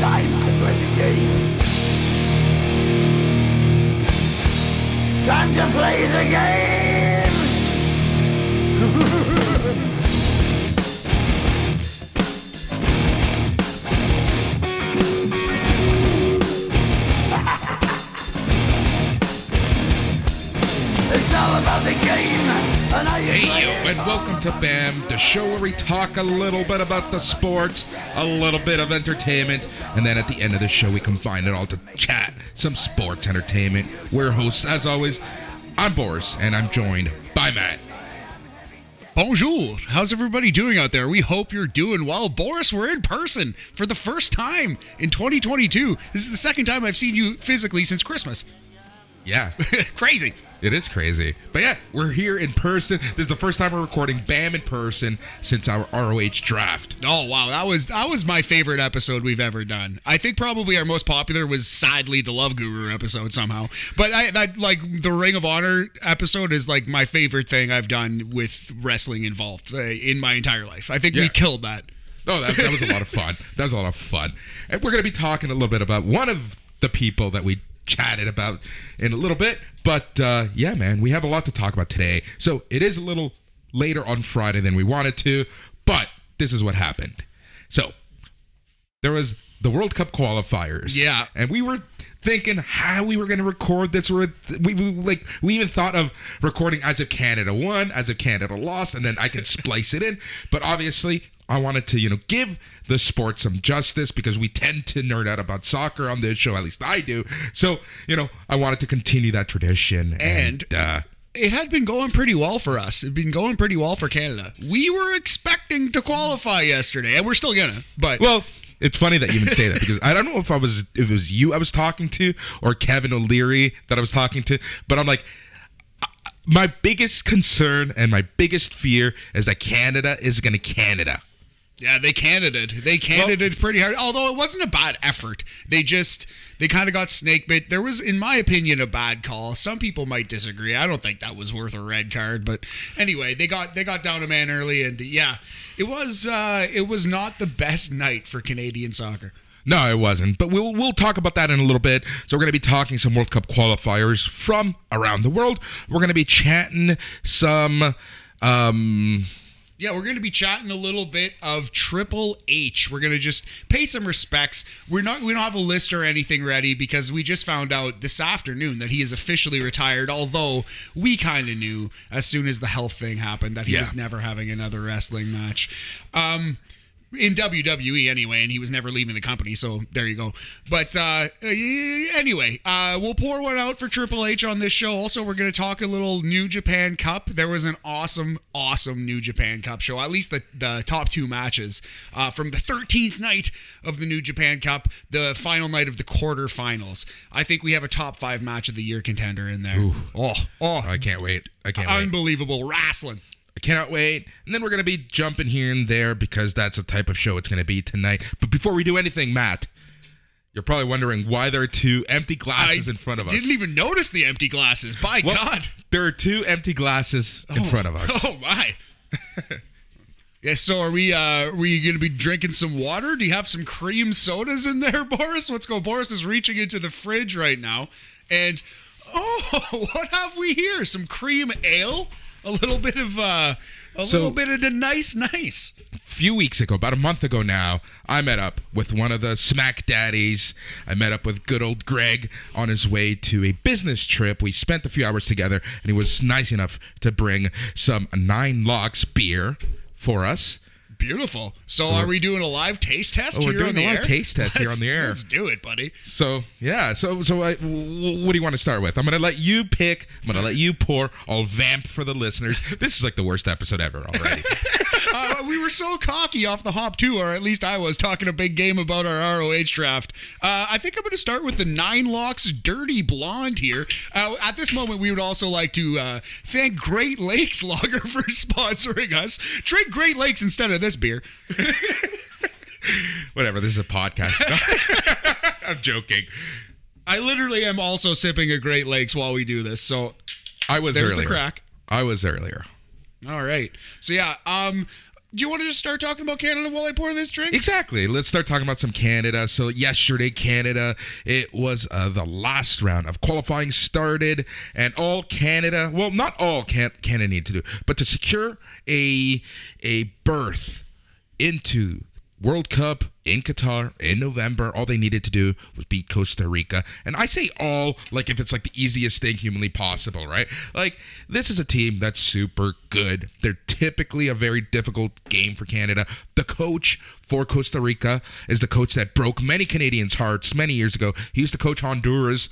time to play the game. Time to play the game. And welcome to BAM, the show where we talk a little bit about the sports, a little bit of entertainment, and then at the end of the show we combine it all to chat some sports entertainment. We're hosts, as always. I'm Boris, and I'm joined by Matt. Bonjour. How's everybody doing out there? We hope you're doing well. Boris, we're in person for the first time in 2022. This is the second time I've seen you physically since Christmas. Yeah, Crazy. It is crazy. But yeah, we're here in person. This is the first time we're recording BAM in person since our ROH draft. Oh wow, that was that was my favorite episode we've ever done. I think probably our most popular was sadly the Love Guru episode somehow. But I that like the Ring of Honor episode is like my favorite thing I've done with wrestling involved uh, in my entire life. I think Yeah. we killed that. Oh, that, that was a lot of fun. That was a lot of fun. And we're going to be talking a little bit about one of the people that we chatted about in a little bit. But uh, yeah, man, we have a lot to talk about today. So it is a little later on Friday than we wanted to, but this is what happened. So there was the World Cup qualifiers. Yeah. And we were thinking how we were going to record this. We, we, we like we even thought of recording as if Canada won, as if Canada lost, and then I could splice it in. But obviously, I wanted to you know give the sport some justice because we tend to nerd out about soccer on this show. At least I do. So you know, I wanted to continue that tradition. And, And- uh, it had been going pretty well for us. It'd been going pretty well for Canada. We were expecting to qualify yesterday, and we're still gonna. But Well, it's funny that you even say that because I don't know if I was if it was you I was talking to or Kevin O'Leary that I was talking to, but I'm like my biggest concern and my biggest fear is that Canada is going to Canada. Yeah, they candidated. They candidated pretty hard. Although it wasn't a bad effort. They just they kind of got snake bit. There was, in my opinion, a bad call. Some people might disagree. I don't think that was worth a red card. But anyway, they got they got down a man early, and yeah, it was uh, it was not the best night for Canadian soccer. No, it wasn't. But we'll we'll talk about that in a little bit. So we're going to be talking some World Cup qualifiers from around the world. We're going to be chatting some um Yeah, we're going to be chatting a little bit of Triple H. We're going to just pay some respects. We're not we don't have a list or anything ready because we just found out this afternoon that he is officially retired, although we kind of knew as soon as the health thing happened that he Yeah. was never having another wrestling match. Um in WWE anyway, and he was never leaving the company. So there you go. But uh, anyway, uh, we'll pour one out for Triple H on this show. Also, we're going to talk a little New Japan Cup. There was an awesome, awesome New Japan Cup show. At least the, the top two matches uh, from the 13th night of the New Japan Cup, the final night of the quarterfinals. I think we have a top five match of the year contender in there. Oh, oh, I can't wait. I can't wait. unbelievable wrestling. I cannot wait. And then we're going to be jumping here and there because that's the type of show it's going to be tonight. But before we do anything, Matt, you're probably wondering why there are two empty glasses in front of us. I didn't even notice the empty glasses. By Well, God. There are two empty glasses in front of us. Oh my. yeah, so are we uh are we gonna be drinking some water? Do you have some cream sodas in there, Boris? What's going? go. Boris is reaching into the fridge right now. And oh what have we here? Some cream ale? A little bit of uh a So- little bit of the nice nice. A few weeks ago, about a month ago now, I met up with one of the Smack Daddies. I met up with good old Greg on his way to a business trip. We spent a few hours together, and he was nice enough to bring some Nine Locks beer for us. Beautiful. So, are we doing a live taste test Oh, we're here doing on the a live air? taste test here Let's- on the air. Let's do it, buddy. So yeah, so so uh, I, w- what do you want to start with? I'm gonna let you pick. I'm gonna let you pour. I'll vamp for the listeners. This is like the worst episode ever already. uh, we were so cocky off the hop too, or at least I was talking a big game about our ROH draft. Uh, I think I'm going to start with the Nine Locks Dirty Blonde here. Uh, at this moment, we would also like to uh, thank Great Lakes Lager for sponsoring us. Drink Great Lakes instead of this beer. Whatever. This is a podcast. I'm joking. I literally am also sipping a Great Lakes while we do this, so I was there's earlier. the crack. I was earlier. All right. So yeah, um Do you want to just start talking about Canada while I pour this drink? Exactly. Let's start talking about some Canada. So yesterday, Canada, it was uh, the last round of qualifying started, and all Canada, well, not all can- Canada need to do, but to secure a a berth into World Cup in Qatar in November, all they needed to do was beat Costa Rica. And I say all like if it's like the easiest thing humanly possible, right? Like this is a team that's super good. They're typically a very difficult game for Canada. The coach for Costa Rica is the coach that broke many Canadians' hearts many years ago. He used to coach Honduras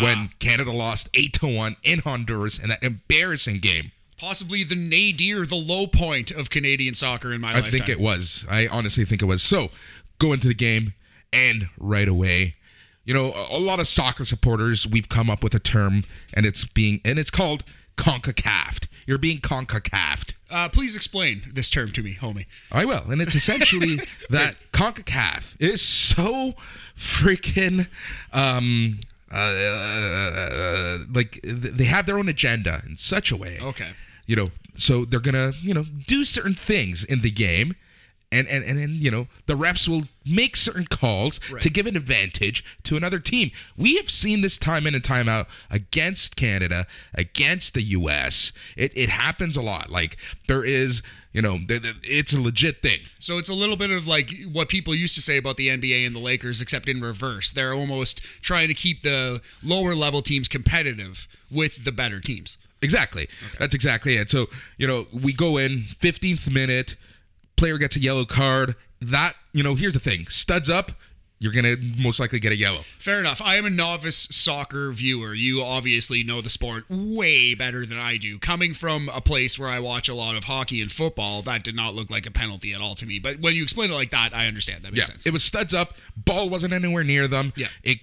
when ah. Canada lost 8 to 1 in Honduras in that embarrassing game. Possibly the nadir, the low point of Canadian soccer in my I lifetime. think it was. I honestly think it was. So, go into the game and right away. You know, a, a lot of soccer supporters, we've come up with a term and it's being and it's called CONCACAF. You're being CONCACAF. Uh, please explain this term to me, homie. I will. And it's essentially that CONCACAF is so freaking um uh, uh, like th- they have their own agenda in such a way. Okay. You know, so they're gonna, you know, do certain things in the game. And, and, and then, you know, the refs will make certain calls Right. to give an advantage to another team. We have seen this time in and time out against Canada, against the U.S. It, it happens a lot. Like, there is, you know, it's a legit thing. So it's a little bit of like what people used to say about the NBA and the Lakers, except in reverse. They're almost trying to keep the lower level teams competitive with the better teams. Exactly. That's exactly it. So, you know, we go in 15th minute, player gets a yellow card. That, you know, here's the thing. Studs up, you're going to most likely get a yellow. Fair enough. I am a novice soccer viewer. You obviously know the sport way better than I do. Coming from a place where I watch a lot of hockey and football, that did not look like a penalty at all to me. But when you explain it like that, I understand. That makes Yeah. sense. It was studs up. Ball wasn't anywhere near them. Yeah. It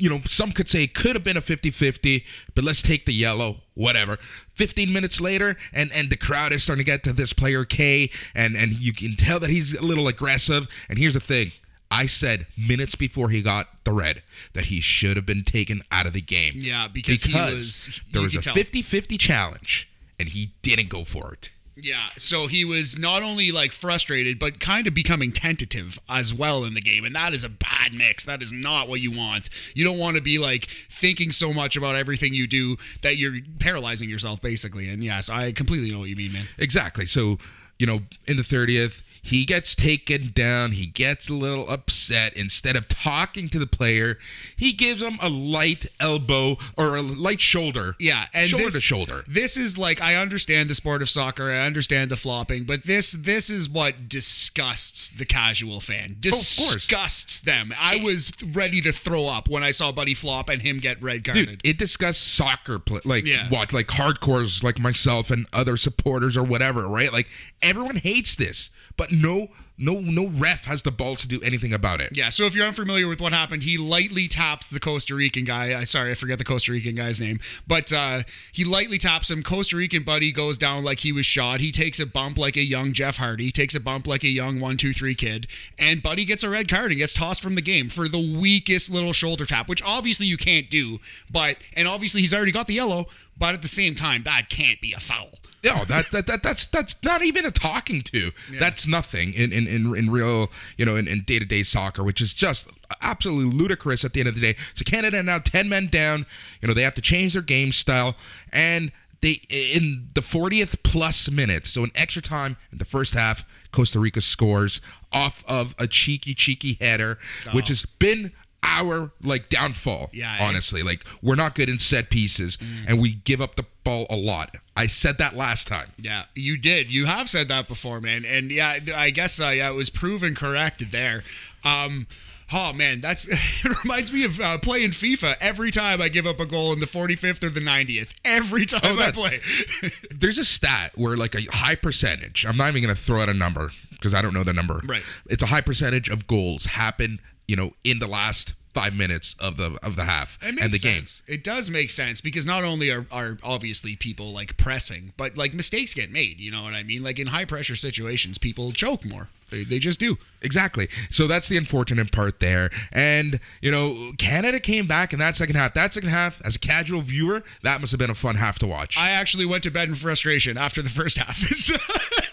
you know, some could say it could have been a 50-50, but let's take the yellow, whatever. 15 minutes later and and the crowd is starting to get to this player K and and you can tell that he's a little aggressive. And here's the thing. I said minutes before he got the red that he should have been taken out of the game. Yeah, because he was- there was a tell. 50-50 challenge and he didn't go for it. Yeah, so he was not only like frustrated, but kind of becoming tentative as well in the game. And that is a bad mix. That is not what you want. You don't want to be like thinking so much about everything you do that you're paralyzing yourself, basically. And yes, I completely know what you mean, man. Exactly. So, you know, in the 30th, he gets taken down. He gets a little upset. Instead of talking to the player, he gives him a light elbow or a light shoulder. Yeah, and shoulder this, to shoulder. This is like I understand the sport of soccer, I understand the flopping, but this this is what disgusts the casual fan. Oh. Disgusts them. I was ready to throw up when I saw Buddy flop and him get red carded. Dude, it disgusts soccer, play, like Yeah. what, like hardcores, like myself and other supporters or whatever, right? Like everyone hates this, but no, no, no ref has the balls to do anything about it. Yeah, so if you're unfamiliar with what happened, he lightly taps the Costa Rican guy. I sorry, I forget the Costa Rican guy's name, but uh, he lightly taps him. Costa Rican buddy goes down like he was shot. He takes a bump like a young Jeff Hardy, takes a bump like a young one two three kid, and Buddy gets a red card and gets tossed from the game for the weakest little shoulder tap, which obviously you can't do. But and obviously he's already got the yellow, but at the same time that can't be a foul. No, that, that that that's that's not even a talking to. That's nothing in in, in, in real you know in, in day-to-day soccer, which is just absolutely ludicrous at the end of the day. So Canada now ten men down. You know they have to change their game style, and they in the 40th plus minute, so in extra time in the first half, Costa Rica scores off of a cheeky cheeky header, which oh. has been our like downfall Yeah, eh? honestly like we're not good in set pieces and we give up the ball a lot i said that last time Yeah, you did. You have said that before, man. And yeah, I guess uh, yeah, it was proven correct there. Um, oh man, that's it reminds me of uh, playing FIFA. Every time I give up a goal in the 45th or the 90th, every time I that- play. there's a stat where like a high percentage i'm not even to throw out a number because i don't know the number Right. it's a high percentage of goals happen you know in the last five minutes of the of the half It makes and the sense. It does make sense because not only are, are obviously people like pressing, but like mistakes get made. You know what I mean? Like in high pressure situations, people choke more. They, they just do. exactly so that's the unfortunate part there and you know canada came back in that second half that second half as a casual viewer that must have been a fun half to watch I actually went to bed in frustration after the first half. so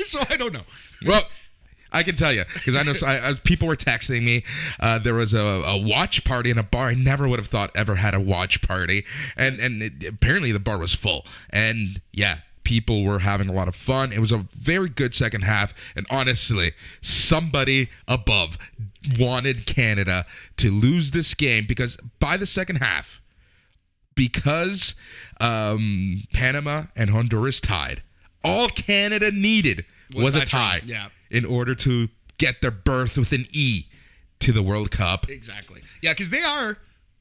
so I don't know. Well, I can tell you because I know I, as people were texting me. Uh, there was a, a watch party in a bar. I never would have thought ever had a watch party, and and it, apparently the bar was full. And yeah, people were having a lot of fun. It was a very good second half, and honestly, somebody above wanted Canada to lose this game because by the second half, because um, Panama and Honduras tied, all Canada needed Was was, a tie, tie yeah. In order to get their berth with an E to the World Cup. Exactly. Yeah, because they are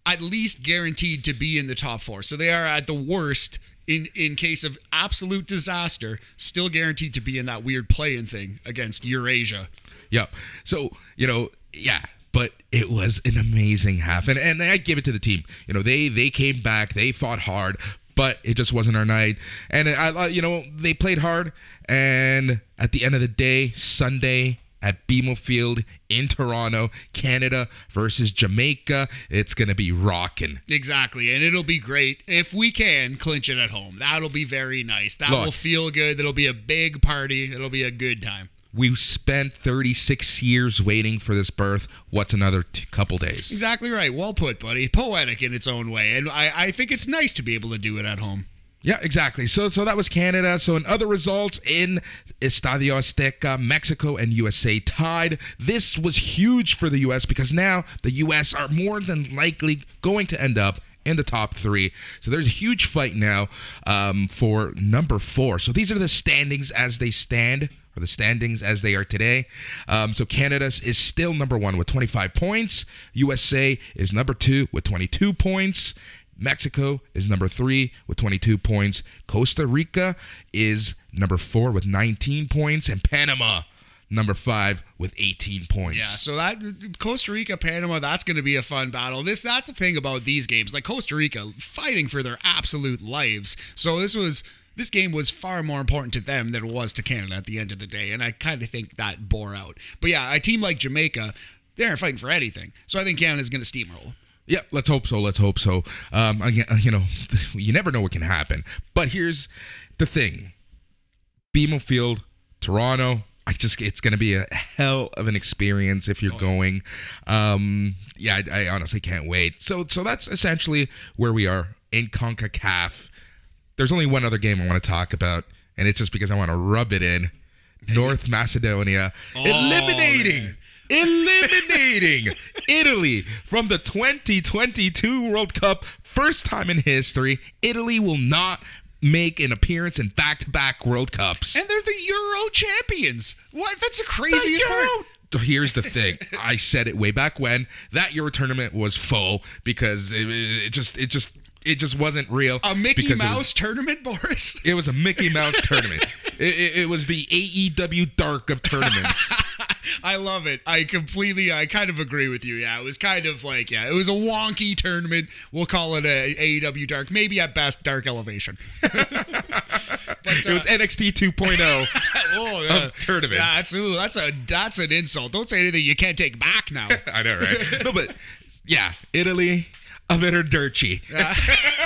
at least guaranteed to be in the top four. So they are at the worst in in case of absolute disaster, still guaranteed to be in that weird play-in thing against Eurasia. Yep. So, you know, yeah, but it was an amazing half. And and I give it to the team. You know, they they came back, they fought hard, but it just wasn't our night. And I you know, they played hard and at the end of the day, Sunday at BMO Field in Toronto, Canada versus Jamaica, it's going to be rocking. Exactly, and it'll be great if we can clinch it at home. That'll be very nice. That Look. will feel good. That'll be a big party. It'll be a good time. We spent 36 years waiting for this berth. What's another t- couple days? Exactly right. Well put, buddy. Poetic in its own way, and I, I think it's nice to be able to do it at home. Yeah, exactly. So so that was Canada. So in other results in Estadio Azteca, Mexico and USA tied. This was huge for the US because now the US are more than likely going to end up in the top three. So there's a huge fight now um, for number four. So these are the standings as they stand, or the standings as they are today. Um, so Canada is still number one with 25 points. USA is number two with 22 points. Mexico is number three with 22 points. Costa Rica is number four with 19 points. And Panama, number five with 18 points. Yeah, so that Costa Rica, Panama, that's going to be a fun battle. This that's the thing about these games. Like Costa Rica fighting for their absolute lives. So this was this game was far more important to them than it was to Canada at the end of the day, and I kind of think that bore out. But yeah, a team like Jamaica, they aren't fighting for anything. So I think Canada's going to steamroll. Yeah, let's hope so. Let's hope so. Um, again, you know, you never know what can happen. But here's the thing: BMO Field, Toronto. I just, it's going to be a hell of an experience if you're going. Um, yeah, I, I honestly can't wait. So, so that's essentially where we are in Concacaf. There's only one other game I want to talk about, and it's just because I want to rub it in. North Macedonia eliminating eliminating Italy from the 2022 World Cup. First time in history, Italy will not make an appearance in back-to-back World Cups. And they're the Euro champions. What? That's the craziest part. Here's the thing. I said it way back when that Euro tournament was full because it, it just it just it just wasn't real. A Mickey it was- Mouse tournament, Boris. It was a Mickey Mouse tournament. It, it, it was the AEW Dark of tournaments. I love it. I completely, I kind of agree with you. Yeah, it was kind of like, yeah, it was a wonky tournament. We'll call it a AEW Dark, maybe at best Dark Elevation. but it was uh, NXT 2.0. oh, oh yeah. of tournaments. Yeah, that's ooh, that's a that's an insult. Don't say anything you can't take back now. I know, right? No, but yeah, Italy, Averderci.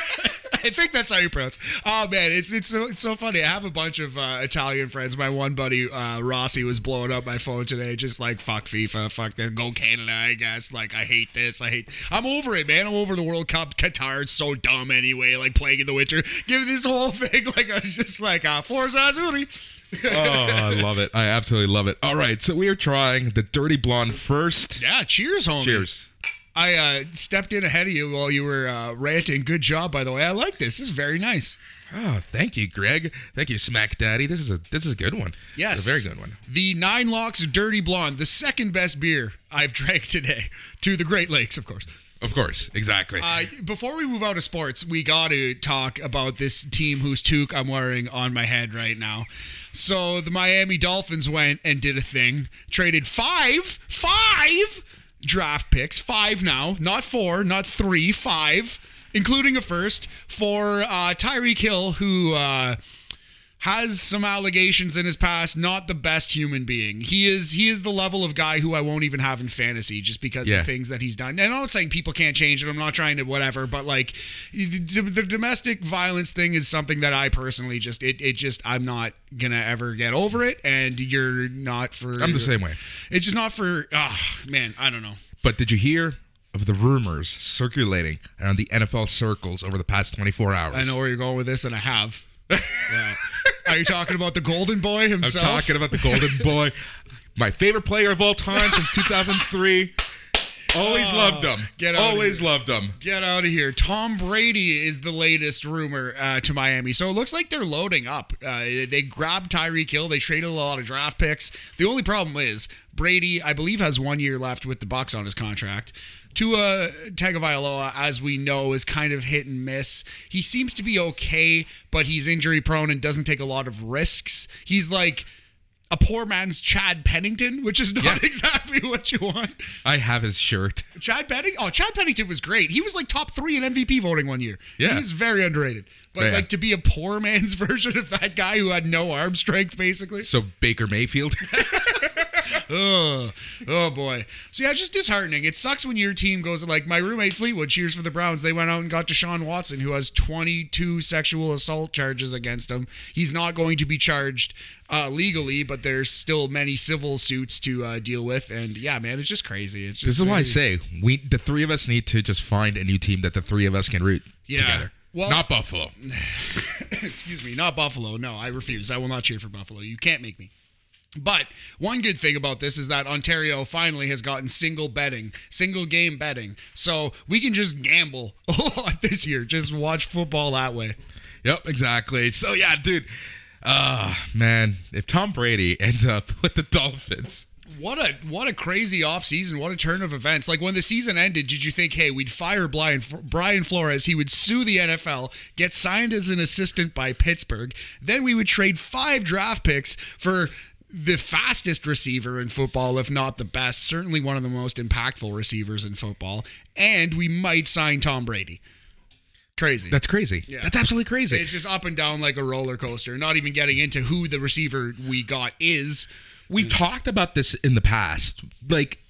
I think that's how you pronounce. Oh man, it's it's so it's so funny. I have a bunch of uh, Italian friends. My one buddy uh, Rossi was blowing up my phone today, just like fuck FIFA, fuck this, go Canada. I guess like I hate this. I hate. I'm over it, man. I'm over the World Cup. Qatar's so dumb anyway. Like playing in the winter. Give this whole thing. Like I was just like uh, Forza Azzurri. oh, I love it. I absolutely love it. All right, so we are trying the Dirty Blonde first. Yeah, cheers, homie. Cheers. I uh, stepped in ahead of you while you were uh, ranting. Good job, by the way. I like this. This is very nice. Oh, thank you, Greg. Thank you, Smack Daddy. This is a this is a good one. Yes. It's a very good one. The Nine Locks Dirty Blonde, the second best beer I've drank today, to the Great Lakes, of course. Of course, exactly. Uh, before we move out of sports, we got to talk about this team whose toque I'm wearing on my head right now. So the Miami Dolphins went and did a thing, traded five, five draft picks, five now, not four, not three, five, including a first for uh, Tyreek Hill, who. Uh, has some allegations in his past, not the best human being. He is he is the level of guy who I won't even have in fantasy just because Yeah. of the things that he's done. And I'm not saying people can't change it. I'm not trying to whatever, but like the, the domestic violence thing is something that I personally just it it just I'm not gonna ever get over it. And you're not for I'm the same way. It's just not for ah man, I don't know. But did you hear of the rumors circulating around the NFL circles over the past 24 hours? I know where you're going with this, and I have. Yeah. Are you talking about the Golden Boy himself? I'm talking about the Golden Boy, my favorite player of all time since 2003. Always Oh, loved him. get Always loved him. Get out of here. Tom Brady is the latest rumor uh, to Miami. So it looks like they're loading up. Uh, they grabbed Tyreek Hill. They traded a lot of draft picks. The only problem is Brady, I believe, has one year left with the Bucs on his contract. Tua Tagovailoa, as we know, is kind of hit and miss. He seems to be okay, but he's injury prone and doesn't take a lot of risks. He's like a poor man's Chad Pennington, which is not Yeah. exactly what you want. I have his shirt. Chad Pennington. Oh, Chad Pennington was great. He was like top three in MVP voting one year. Yeah. he's very underrated. But Yeah. like to be a poor man's version of that guy who had no arm strength, basically. So Baker Mayfield. Oh, oh boy. So yeah, just disheartening. It sucks when your team goes like my roommate Fleetwood cheers for the Browns. They went out and got Deshaun Watson, who has 22 sexual assault charges against him. He's not going to be charged uh, legally, but there's still many civil suits to uh, deal with. And yeah, man, it's just crazy. It's just this is why I say we, the three of us, need to just find a new team that the three of us can root Yeah. together. Well- Not Buffalo. excuse me, not Buffalo. No, I refuse. I will not cheer for Buffalo. You can't make me. But one good thing about this is that Ontario finally has gotten single betting, single game betting. So we can just gamble a lot this year. Just watch football that way. Yep, exactly. So yeah, dude. Ah, man, if Tom Brady ends up with the Dolphins, What a what a crazy offseason. What a turn of events. Like when the season ended, did you think, hey, we'd fire Brian, Brian Flores, he would sue the NFL, get signed as an assistant by Pittsburgh, then we would trade five draft picks for the fastest receiver in football, if not the best, certainly one of the most impactful receivers in football, and we might sign Tom Brady. Crazy. that's crazy. Yeah. That's absolutely crazy. it's just up and down like a roller coaster. Not even getting into who the receiver we got is. We've talked about this in the past. Like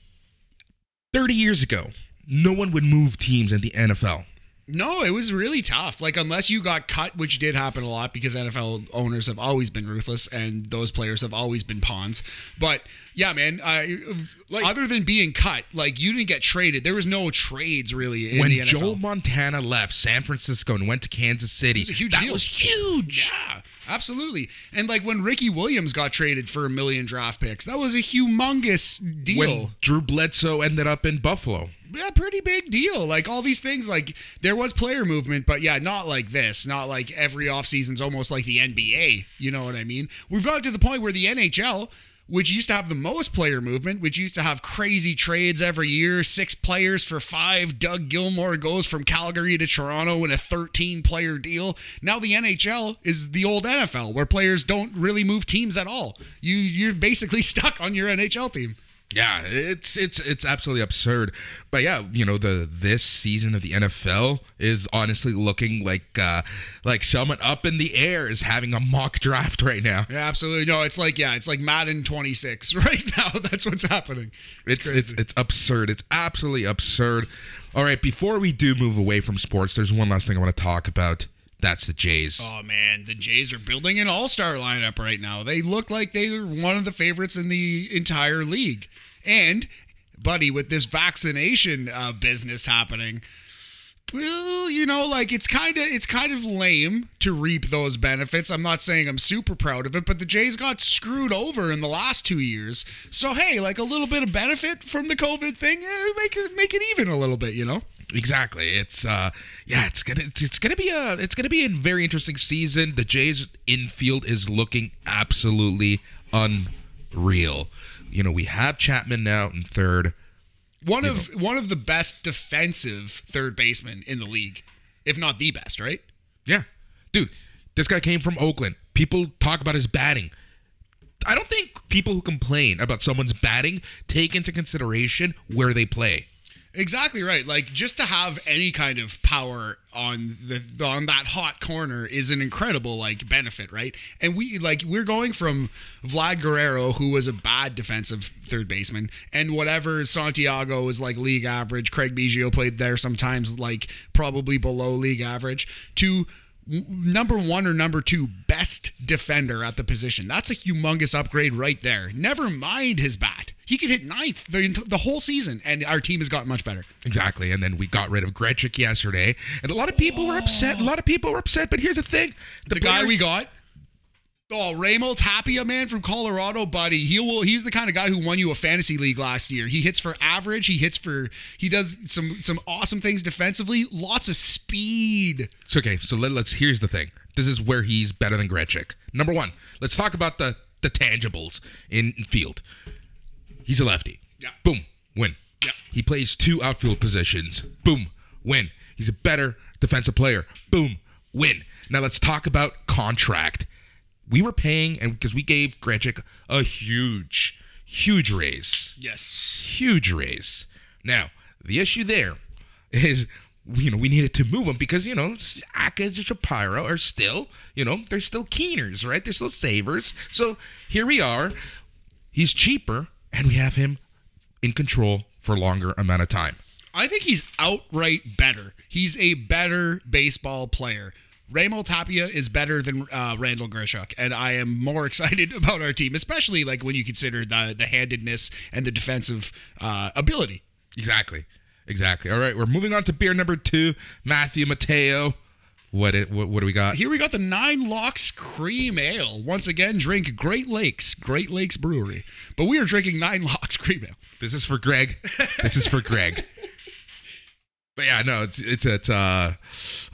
30 years ago, no one would move teams in the NFL. No, it was really tough. Like unless you got cut, which did happen a lot because NFL owners have always been ruthless and those players have always been pawns. But yeah, man, I, Like- other than being cut, like you didn't get traded. There was no trades really in when the NFL. Joe Montana left San Francisco and went to Kansas City, was a huge that deal. was huge. yeah, absolutely. And like when Ricky Williams got traded for a million draft picks, that was a humongous deal. When Drew Bledsoe ended up in Buffalo. Yeah, pretty big deal. Like all these things, like there was player movement, but yeah, not like this. Not like every offseason's almost like the NBA. You know what I mean? We've got to the point where the NHL, which used to have the most player movement, which used to have crazy trades every year, six players for five. Doug Gilmour goes from Calgary to Toronto in a 13 player deal. Now the NHL is the old NFL where players don't really move teams at all. You you're basically stuck on your NHL team. Yeah, it's it's it's absolutely absurd. But yeah, you know the this season of the NFL is honestly looking like uh like someone up in the air is having a mock draft right now. Yeah, absolutely. No, it's like yeah, it's like Madden 26 right now. That's what's happening. It's it's crazy. it's absurd. It's absolutely absurd. All right, before we do move away from sports, there's one last thing I want to talk about. That's the Jays. Oh man, the Jays are building an all-star lineup right now. They look like they are one of the favorites in the entire league. And buddy, with this vaccination uh, business happening, well, you know, like it's kind of it's kind of lame to reap those benefits. I'm not saying I'm super proud of it, but the Jays got screwed over in the last two years. So hey, like a little bit of benefit from the COVID thing, eh, make it make it even a little bit, you know. Exactly. It's uh yeah, it's gonna it's, it's gonna be a it's gonna be a very interesting season. The Jays infield is looking absolutely unreal. You know, we have Chapman now in third. One of one of the best defensive third basemen in the league, if not the best, right? Yeah. Dude, this guy came from Oakland. People talk about his batting. I don't think people who complain about someone's batting take into consideration where they play. Exactly right. Like just to have any kind of power on the on that hot corner is an incredible like benefit, right? And we like we're going from Vlad Guerrero, who was a bad defensive third baseman, and whatever Santiago was like league average. Craig Biggio played there sometimes, like probably below league average. To number one or number two best defender at the position. That's a humongous upgrade right there. Never mind his bat. He could hit ninth the, the whole season, and our team has gotten much better. Exactly. And then we got rid of Grichuk yesterday. And a lot of people were upset. A lot of people were upset. But here's the thing The, guy we got, oh Raymond Tapia, man from Colorado, buddy. He will. He's the kind of guy who won you a fantasy league last year. He hits for average. He hits for. He does some some awesome things defensively. Lots of speed. So, okay, so let, let's. Here's the thing. This is where he's better than Grichuk. Number one, let's talk about the the tangibles in field. He's a lefty. Yeah. Boom, win. Yeah. He plays two outfield positions. Boom, win. He's a better defensive player. Boom, win. Now let's talk about contract. We were paying, and because we gave Grichuk a huge, huge raise Yes. huge raise. Now, the issue there is, you know, we needed to move him because, you know, Atkins and Shapiro are still, you know, they're still keeners, right? They're still savers. So here we are. He's cheaper, and we have him in control for longer amount of time. I think he's outright better. He's a better baseball player. Raymond Tapia is better than uh, Randal Grichuk, and I am more excited about our team, especially like when you consider the the handedness and the defensive uh, ability. Exactly. Exactly. All right, we're moving on to beer number two. Matthew Mateo. What it, what, what do we got? Here we got the Nine Locks Cream Ale. Once again, drink Great Lakes, Great Lakes Brewery. But we are drinking Nine Locks Cream Ale. This is for Greg. This is for Greg. But yeah, no, it's it's it's uh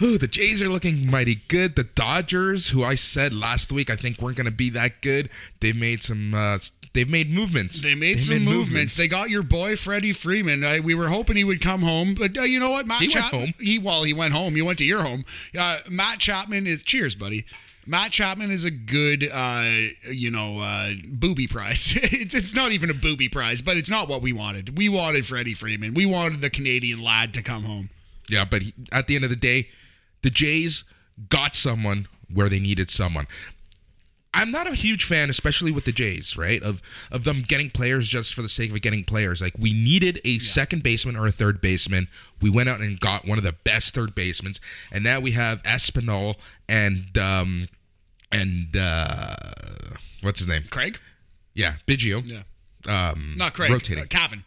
ooh, the Jays are looking mighty good. The Dodgers, who I said last week I think weren't gonna be that good, they've made some uh they've made movements. They made some movements. They got your boy Freddie Freeman. I, we were hoping he would come home, but uh, you know what? Matt He went home. He well, he went home. He went to your home. Uh, Matt Chapman is cheers, buddy. Matt Chapman is a good, uh, you know, uh, booby prize. it's, it's not even a booby prize, but it's not what we wanted. We wanted Freddie Freeman. We wanted the Canadian lad to come home. Yeah, but he, at the end of the day, the Jays got someone where they needed someone. I'm not a huge fan, especially with the Jays, right? Of of them getting players just for the sake of getting players. Like we needed a second baseman or a third baseman. We went out and got one of the best third basemen, and now we have Espinal and um and uh what's his name? Craig? Yeah, Biggio. Yeah. Um, Not Craig. Rotating. Uh.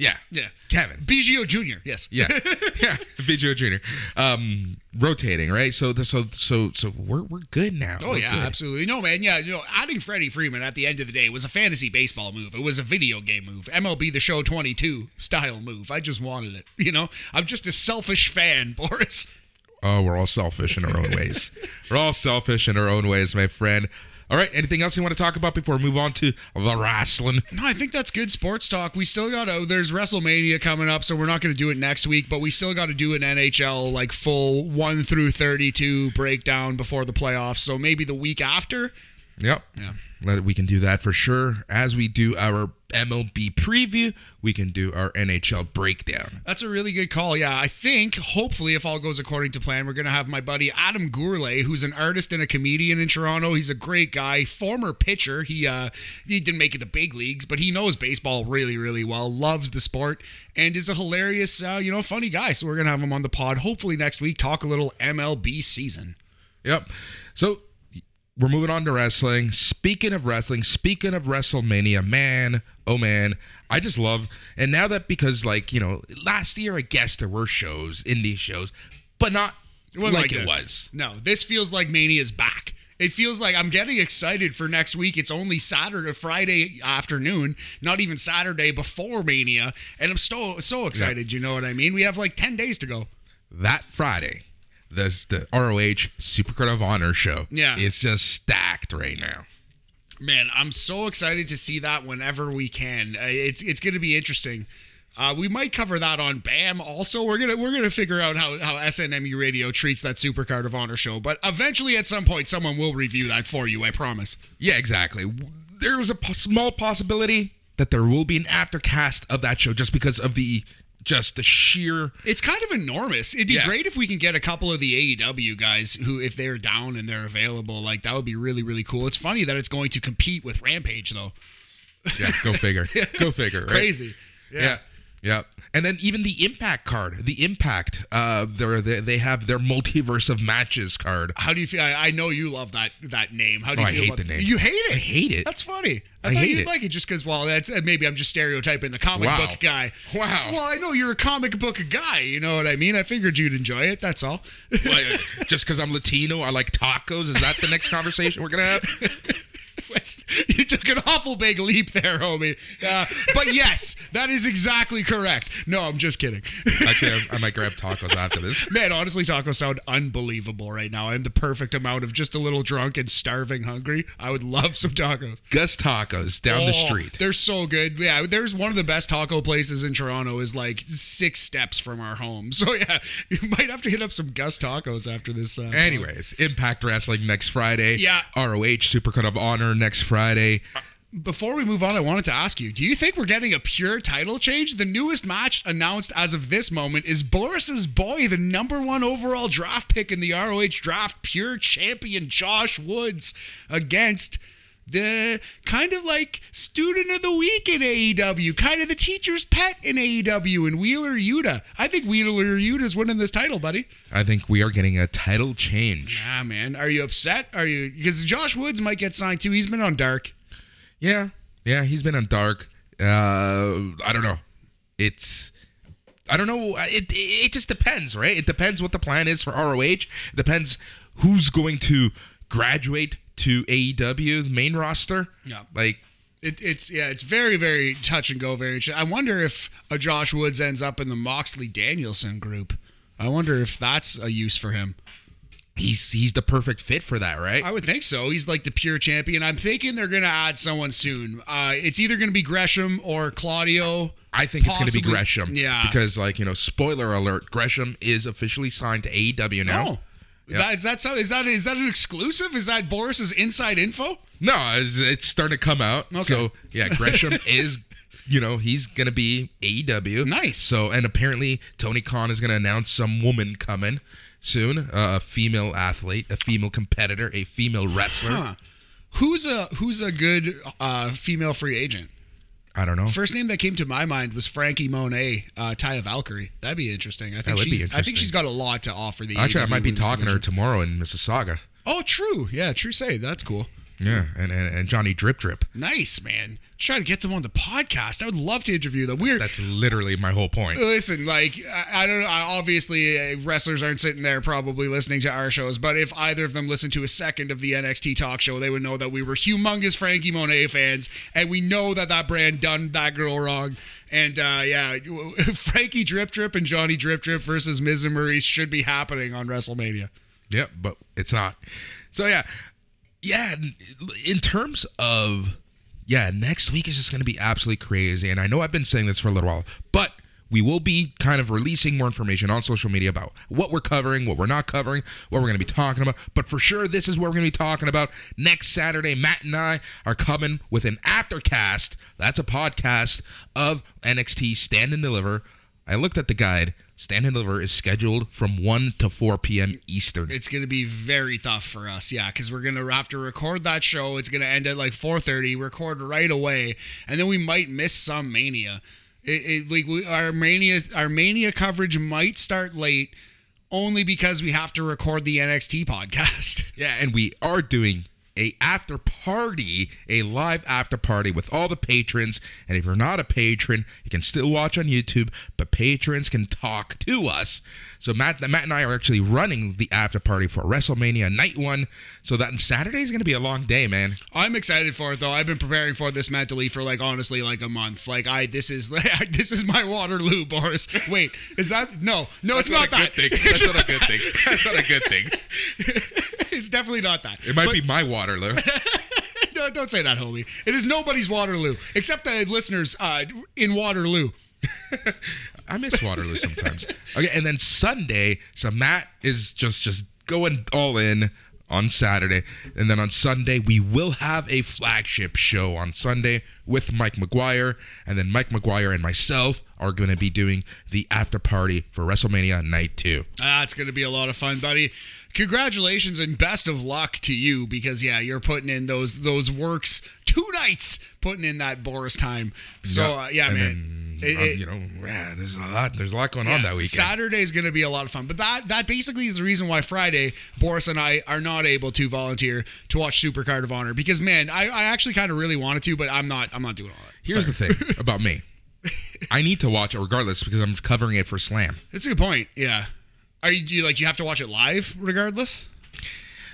Yeah. Yeah. Cavan. Biggio Jr. Yes. Yeah, yeah, Biggio Jr. Um, rotating, right? So, the, so, so, so we're we're good now. Oh We're yeah, good. absolutely. No man, yeah, you know, adding Freddie Freeman at the end of the day was a fantasy baseball move. It was a video game move. MLB The Show 22 style move. I just wanted it. You know, I'm just a selfish fan, Boris. Oh, we're all selfish in our own ways. we're all selfish in our own ways, my friend. All right. Anything else you want to talk about before we move on to the wrestling? No, I think that's good sports talk. We still got to, oh, there's WrestleMania coming up, so we're not going to do it next week, but we still got to do an NHL like full 1 through 32 breakdown before the playoffs. So maybe the week after. Yep. Yeah. We can do that for sure. As we do our MLB preview, we can do our NHL breakdown. That's a really good call. Yeah, I think hopefully, if all goes according to plan, we're gonna have my buddy Adam Gourlay, who's an artist and a comedian in Toronto. He's a great guy, former pitcher. He uh he didn't make it the big leagues, but he knows baseball really, really well. Loves the sport and is a hilarious, uh, you know, funny guy. So we're gonna have him on the pod hopefully next week. Talk a little MLB season. Yep. So we're moving on to wrestling. Speaking of wrestling, speaking of WrestleMania, man, oh man, I just love. And now that because like you know, last year I guess there were shows, indie shows, but not wasn't like, it was. No, this feels like Mania's back. It feels like I'm getting excited for next week. It's only Saturday, Friday afternoon, not even Saturday before Mania, and I'm so so excited. You know what I mean? We have like ten days to go. That Friday, the the ROH Supercard of Honor show. Yeah. is just stacked right now. Man, I'm so excited to see that whenever we can. Uh, It's it's going to be interesting. Uh, we might cover that on BAM. Also, we're gonna we're gonna figure out how how SNMU Radio treats that Supercard of Honor show. But eventually, at some point, someone will review that for you. I promise. Yeah, exactly. There was a po- small possibility that there will be an aftercast of that show just because of the just the sheer It's kind of enormous. It'd be Yeah. great if we can get a couple of the AEW guys who, if they're down and they're available, like that would be really, really cool. It's funny that it's going to compete with Rampage, though. yeah, go figure. Go figure. Right? Crazy. Yeah. yeah. And then even the Impact card, the Impact, uh, they they have their multiverse of matches card. How do you feel? I, I know you love that that name. How do you Oh, you I hate the name. You hate it. I hate it. That's funny. I, I thought you'd it. like it just because. Well, that's uh, maybe I'm just stereotyping the comic Wow. book guy. Wow. Well, I know you're a comic book guy. You know what I mean. I figured you'd enjoy it. That's all. Like, just because I'm Latino, I like tacos. Is that the next conversation we're gonna have? you took an awful big leap there, homie. Uh, but yes, that is exactly correct. No, I'm just kidding. Actually, I, I might grab tacos after this. Man, honestly, tacos sound unbelievable right now. I'm the perfect amount of just a little drunk and starving hungry. I would love some tacos. Gus Tacos down the Oh, street. They're so good. Yeah, there's one of the best taco places in Toronto is like six steps from our home. So yeah, you might have to hit up some Gus tacos after this. Uh, Anyways, Impact Wrestling next Friday. Yeah. ROH Supercard of Honor next Friday. Before we move on, I wanted to ask you: Do you think we're getting a pure title change? The newest match announced as of this moment is Boris's boy, the number one overall draft pick in the ROH draft, pure champion Josh Woods, against the kind of like student of the week in AEW, kind of the teacher's pet in AEW, and Wheeler Yuta. I think Wheeler Yuta's winning this title, buddy. I think we are getting a title change. Ah, man, are you upset? Are you because Josh Woods might get signed too? He's been on Dark. Yeah, yeah, he's been on dark. Uh, I don't know. It's I don't know. It it just depends, right? It depends what the plan is for ROH. It depends who's going to graduate to AEW the main roster. Yeah. like It, it's yeah, it's very very touch and go. Very. ch- I wonder if a Josh Woods ends up in the Moxley Danielson group. I wonder if that's a use for him. he's he's the perfect fit for that, right? I would think so. He's like the pure champion. I'm thinking they're gonna add someone soon. Uh, it's either gonna be Gresham or Claudio. I think it's going to be Gresham. Yeah. Because, like, you know, spoiler alert, Gresham is officially signed to AEW now. Oh, that, is that so? Is that is that an exclusive? Is that Boris's inside info? No, it's, it's starting to come out. Okay. So, yeah, Gresham is, you know, he's going to be AEW. Nice. So, and apparently Tony Khan is going to announce some woman coming soon, uh, a female athlete, a female competitor, a female wrestler. Huh. Who's a who's a good uh, female free agent? I don't know. First name that came to my mind was Franky Monet, uh, Taya Valkyrie. That'd be interesting. I think she's. I think she's got a lot to offer the. Actually, I might be talking to her tomorrow in Mississauga. Oh, true. Yeah, true. Say that's cool. Yeah, and, and, and Johnny Drip Drip. Nice man. Try to get them on the podcast. I would love to interview them. We're That's literally my whole point. listen. Like I, I don't know. Obviously, uh, wrestlers aren't sitting there probably listening to our shows. But if either of them listened to a second of the NXT talk show, they would know that we were humongous Franky Monet fans, and we know that that brand done that girl wrong. And uh, yeah, Frankie Drip Drip and Johnny Drip Drip versus Miz and Maryse should be happening on WrestleMania. Yep, but it's not. So yeah, yeah. In terms of yeah, next week is just going to be absolutely crazy, and I know I've been saying this for a little while, but we will be kind of releasing more information on social media about what we're covering, what we're not covering, what we're going to be talking about. But for sure, this is what we're going to be talking about next Saturday. Matt and I are coming with an aftercast. That's a podcast of NXT Stand and Deliver. I looked at the guide. Stand and Deliver is scheduled from 1 to 4 p.m. Eastern. It's going to be very tough for us, yeah, because we're going to have to record that show. It's going to end at like 4:30. Record right away, and then we might miss some mania. It, it like we, our mania, our mania coverage might start late, only because we have to record the NXT podcast. Yeah, and we are doing a after party, a live after party with all the patrons. And if you're not a patron, you can still watch on YouTube, but patrons can talk to us. So Matt, Matt and I are actually running the after party for WrestleMania Night One. So that Saturday is going to be a long day, man. I'm excited for it though. I've been preparing for this mentally for like honestly like a month. Like I, this is this is my Waterloo, Boris. Wait, is that no, no, it's not, that. That's not a good thing. That's not a good thing. it's definitely not that. It might But- be my Waterloo. No, don't say that, homie. It is nobody's Waterloo, except the listeners uh, in Waterloo. I miss Waterloo sometimes. Okay, and then Sunday, so Matt is just just going all in on Saturday. And then on Sunday, we will have a flagship show on Sunday with Mike McGuire. And then Mike McGuire and myself are going to be doing the after party for WrestleMania Night 2. Ah, it's going to be a lot of fun, buddy. Congratulations and best of luck to you because yeah, you're putting in those those works two nights, putting in that Boris time. So uh, yeah, man. then, It- it- you know, yeah, there's a lot. There's a lot going on that weekend. Saturday is going to be a lot of fun, but that that basically is the reason why Friday Boris and I are not able to volunteer to watch Supercard of Honor because man, I, I actually kind of really wanted to, but I'm not I'm not doing all that. Here's the thing about me. I need to watch it regardless because I'm covering it for Slam. That's a good point. Yeah, are you, do you like you have to watch it live regardless?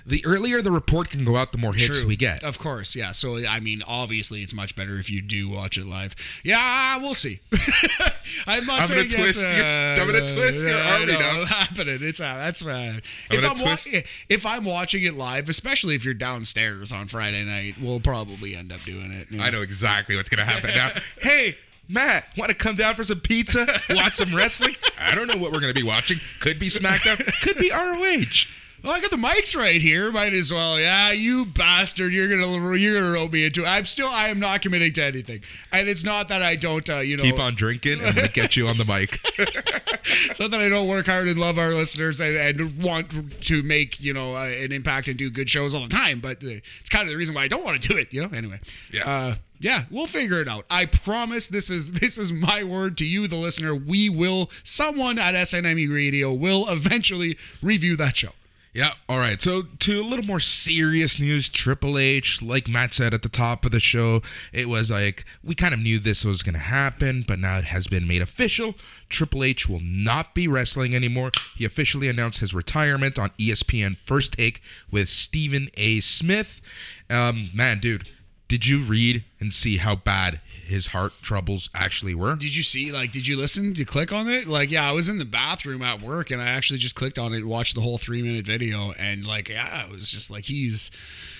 The earlier the report can go out, the more hits we get. Of course, yeah. So I mean, obviously, it's much better if you do watch it live. Yeah, we'll see. I'm not I'm saying gonna twist yes, your- uh, I'm gonna twist your I arm, know, know. happening. It's uh, that's uh, if gonna I'm wa- if I'm watching it live, especially if you're downstairs on Friday night, we'll probably end up doing it. you I know exactly what's gonna happen now. hey, Matt, want to come down for some pizza? Watch some wrestling? I don't know what we're gonna be watching. Could be SmackDown. Could be ROH. Well, I got the mics right here. Might as well. Yeah, you bastard. You're gonna you're gonna rope me into. it. I'm still. I am not committing to anything. And it's not that I don't. Uh, you know. Keep on drinking, and we'll get you on the mic. It's not that I don't work hard and love our listeners and, and want to make you know uh, an impact and do good shows all the time, but uh, it's kind of the reason why I don't want to do it. You know. Anyway. Yeah. Uh, yeah, we'll figure it out. I promise. This is this is my word to you, the listener. We will. Someone at SNME Radio will eventually review that show. Yeah. All right. So to a little more serious news, Triple H, like Matt said at the top of the show, it was like we kind of knew this was going to happen, but now it has been made official. Triple H will not be wrestling anymore. He officially announced his retirement on ESPN First Take with Stephen A. Smith. Um, man, dude, did you read and see how bad his heart troubles actually were? Did you see? Like, did you listen? Did you click on it? Like, yeah, I was in the bathroom at work, and I actually just clicked on it, watched the whole three minute video, and like, yeah, it was just like he's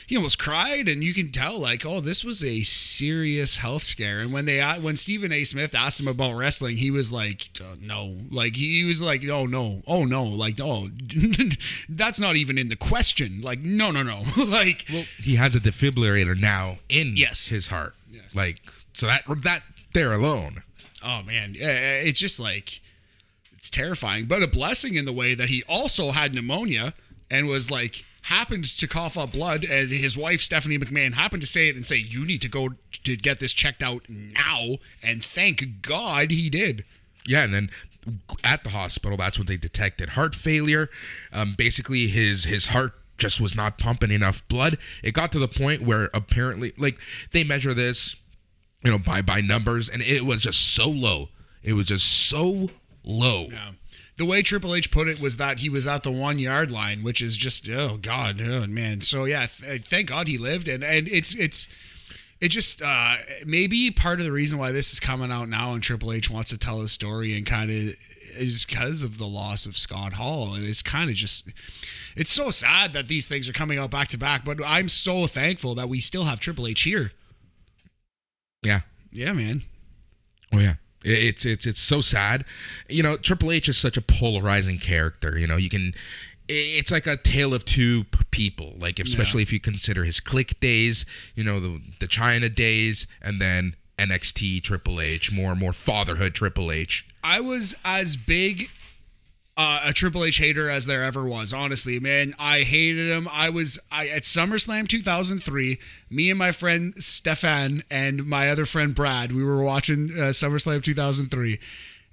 he almost cried, and you can tell like, oh, this was a serious health scare. And when they when Stephen A. Smith asked him about wrestling, he was like, no, like he was like, oh no, oh no, like oh, that's not even in the question. Like, no, no, no, like. he has a defibrillator now in Yes. his heart. Yes. Like so that that there alone. Oh man, it's just like it's terrifying, but a blessing in the way that he also had pneumonia and was like happened to cough up blood, and his wife Stephanie McMahon happened to say it and say, "You need to go to get this checked out now." And thank God he did. Yeah, and then at the hospital, that's when they detected heart failure. Um, basically, his his heart just was not pumping enough blood. It got to the point where apparently, like they measure this, you know, by by numbers, and it was just so low. It was just so low. Yeah. The way Triple H put it was that he was at the one yard line, which is just oh god, oh man. So yeah, th- thank God he lived, and and it's it's it just uh maybe part of the reason why this is coming out now and Triple H wants to tell his story and kind of is because of the loss of Scott Hall, and it's kind of just it's so sad that these things are coming out back to back. But I'm so thankful that we still have Triple H here. Yeah. Yeah, man. Oh yeah. It's it's it's so sad. You know, Triple H is such a polarizing character. You know, you can. It's like a tale of two people. Like especially if you consider his Kliq days. You know, the the Chyna days, and then NXT Triple H, more and more fatherhood Triple H. I was as big uh, a Triple H hater as there ever was. Honestly, man, I hated him. I was I at SummerSlam 2003. Me and my friend Stefan and my other friend Brad, we were watching uh, SummerSlam 2003.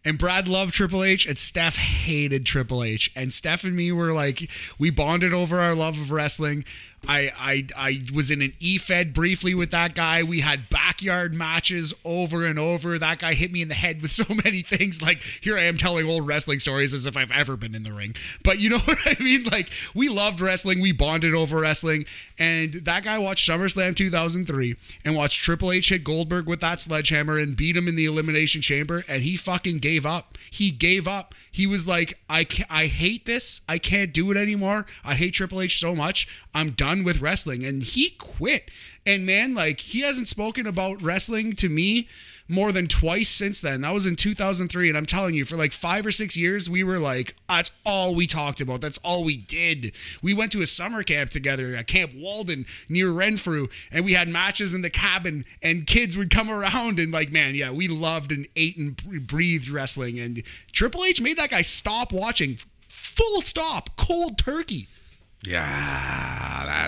And Brad loved Triple H, and Steph hated Triple H. And Steph and me were like, we bonded over our love of wrestling. I I I was in an E-Fed briefly with that guy. We had backyard matches over and over. That guy hit me in the head with so many things. Like here I am telling old wrestling stories as if I've ever been in the ring. But you know what I mean? Like we loved wrestling. We bonded over wrestling. And that guy watched SummerSlam 2003 and watched Triple H hit Goldberg with that sledgehammer and beat him in the Elimination Chamber. And he fucking gave up. He gave up. He was like, I I hate this. I can't do it anymore. I hate Triple H so much. I'm done with wrestling. And he quit. And man, like he hasn't spoken about wrestling to me more than twice since then. That was in 2003. And I'm telling you, for like five or six years, we were like, that's all we talked about. That's all we did. We went to a summer camp together at Camp Walden near Renfrew, and we had matches in the cabin, and kids would come around. And like, man, yeah, we loved and ate and breathed wrestling. And Triple H made that guy stop watching. Full stop, cold turkey. Yeah,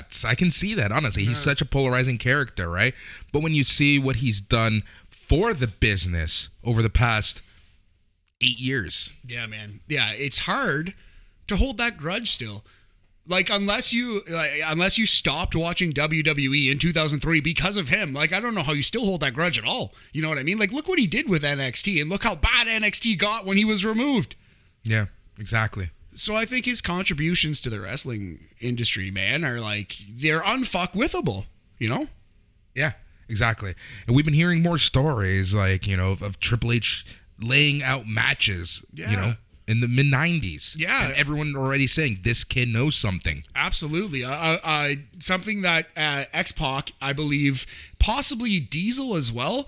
that's I can see that honestly. He's such a polarizing character, right? But when you see what he's done for the business over the past 8 years. Yeah, man. Yeah, it's hard to hold that grudge still. Like unless you like, unless you stopped watching WWE in 2003 because of him, like I don't know how you still hold that grudge at all. You know what I mean? Like look what he did with NXT and look how bad NXT got when he was removed. Yeah, exactly. So I think his contributions to the wrestling industry, man, are like they're unfuckwithable. You know? Yeah, exactly. And we've been hearing more stories like, you know, of, of Triple H laying out matches, Yeah. you know, in the mid 90s. Yeah. And everyone already saying this kid knows something. Absolutely. Uh, uh, uh, something that uh, X Pac, I believe, possibly Diesel as well.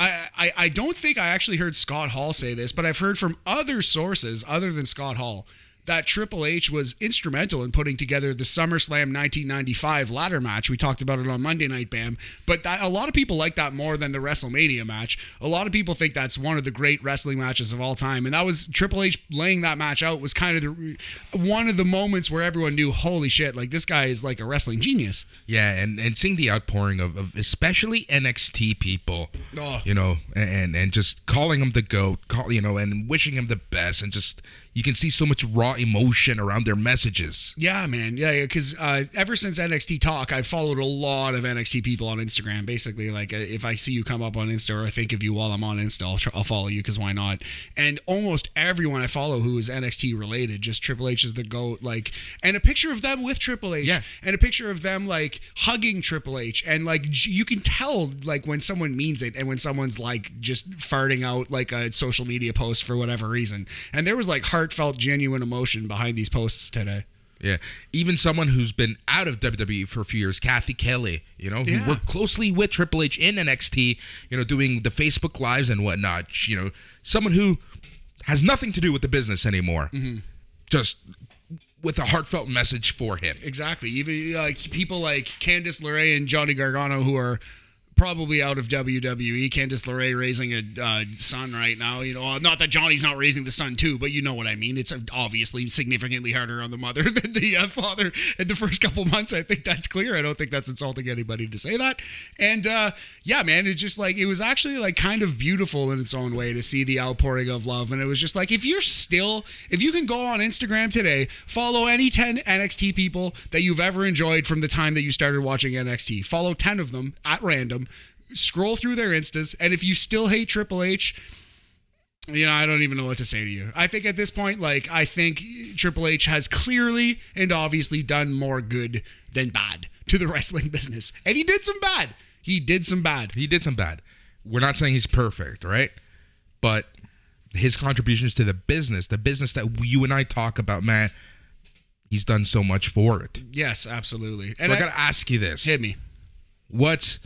I, I, I don't think I actually heard Scott Hall say this, but I've heard from other sources other than Scott Hall that Triple H was instrumental in putting together the SummerSlam 1995 ladder match. We talked about it on Monday Night Bam, but that, a lot of people like that more than the WrestleMania match. A lot of people think that's one of the great wrestling matches of all time, and that was Triple H laying that match out was kind of the one of the moments where everyone knew, holy shit, like this guy is like a wrestling genius. Yeah, and, and seeing the outpouring of, of especially NXT people, Oh. you know, and and just calling him the goat, call you know, and wishing him the best, and just you can see so much raw emotion around their messages. Yeah, man. Yeah, because uh, ever since NXT Talk, I've followed a lot of NXT people on Instagram. Basically, like uh, if I see you come up on Insta or I think of you while I'm on Insta, I'll, tr- I'll follow you because why not? And almost everyone I follow who is NXT related, just Triple H is the goat. Like, and a picture of them with Triple H, Yeah. and a picture of them like hugging Triple H, and like you can tell like when someone means it and when someone's like just farting out like a social media post for whatever reason. And there was like heartfelt, genuine emotion behind these posts today. Yeah, even someone who's been out of WWE for a few years, Cathy Kelly, you know, who Yeah. worked closely with Triple H in NXT, you know, doing the Facebook lives and whatnot. You know, someone who has nothing to do with the business anymore, Mm-hmm. just with a heartfelt message for him. Exactly. Even like people like Candice LeRae and Johnny Gargano, who are probably out of WWE. Candice LeRae raising a uh, son right now. You know, not that Johnny's not raising the son too, but you know what I mean. It's obviously significantly harder on the mother than the uh, father in the first couple months. I think that's clear. I don't think that's insulting anybody to say that. And uh, yeah, man, it's just like it was actually like kind of beautiful in its own way to see the outpouring of love. And it was just like if you're still, if you can go on Instagram today, follow any 10 NXT people that you've ever enjoyed from the time that you started watching NXT. Follow 10 of them at random. Scroll through their instas, and if you still hate Triple H, you know, I don't even know what to say to you. I think at this point, like, I think Triple H has clearly and obviously done more good than bad to the wrestling business. And he did some bad. He did some bad. He did some bad. We're not saying he's perfect, right? But his contributions to the business, the business that you and I talk about, man, he's done so much for it. Yes, absolutely. So And I I, gotta ask you this: hit me. What's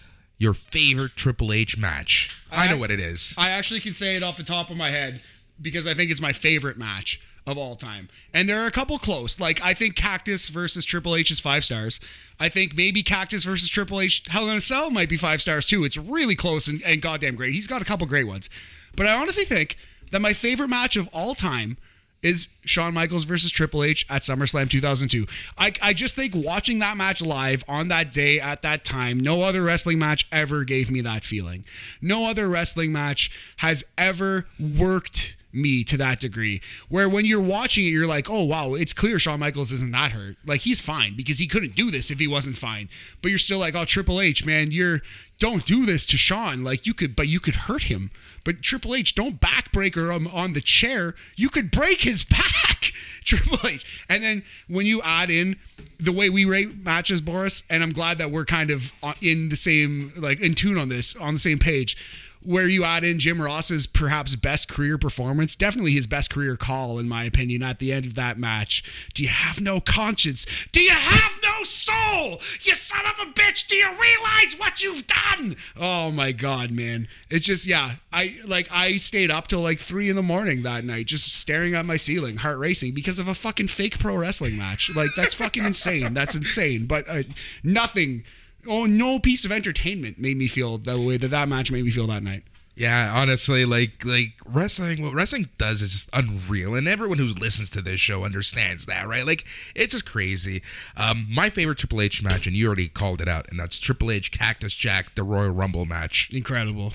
your favorite Triple H match? I, know what it is. I actually can say it off the top of my head because I think it's my favorite match of all time. And there are a couple close. Like I think Cactus versus Triple H is five stars. I think maybe Cactus versus Triple H Hell in a Cell might be five stars too. It's really close and, and goddamn great. He's got a couple great ones. But I honestly think that my favorite match of all time is Shawn Michaels versus Triple H at SummerSlam 2002. I, I just think watching that match live on that day at that time, no other wrestling match ever gave me that feeling. No other wrestling match has ever worked me to that degree where when you're watching it you're like oh wow it's clear Shawn Michaels isn't that hurt. Like he's fine because he couldn't do this if he wasn't fine. But you're still like oh Triple H man you're don't do this to Shawn. Like you could but you could hurt him. But Triple H don't backbreaker him on the chair. You could break his back Triple H. And then when you add in the way we rate matches Boris and I'm glad that we're kind of uh, in the same like in tune on this on the same page where you add in Jim Ross's perhaps best career performance, definitely his best career call, in my opinion, at the end of that match. Do you have no conscience? Do you have no soul? You son of a bitch! Do you realize what you've done? Oh my god, man! It's just yeah. I like I stayed up till like three in the morning that night, just staring at my ceiling, heart racing because of a fucking fake pro wrestling match. Like that's fucking insane. That's insane. But uh, nothing. Oh, no piece of entertainment made me feel the way that that match made me feel that night. Yeah, honestly, like like wrestling, what wrestling does is just unreal, and everyone who listens to this show understands that, right? Like it's just crazy. Um, my favorite Triple H match, and you already called it out, and that's Triple H Cactus Jack, the Royal Rumble match. Incredible.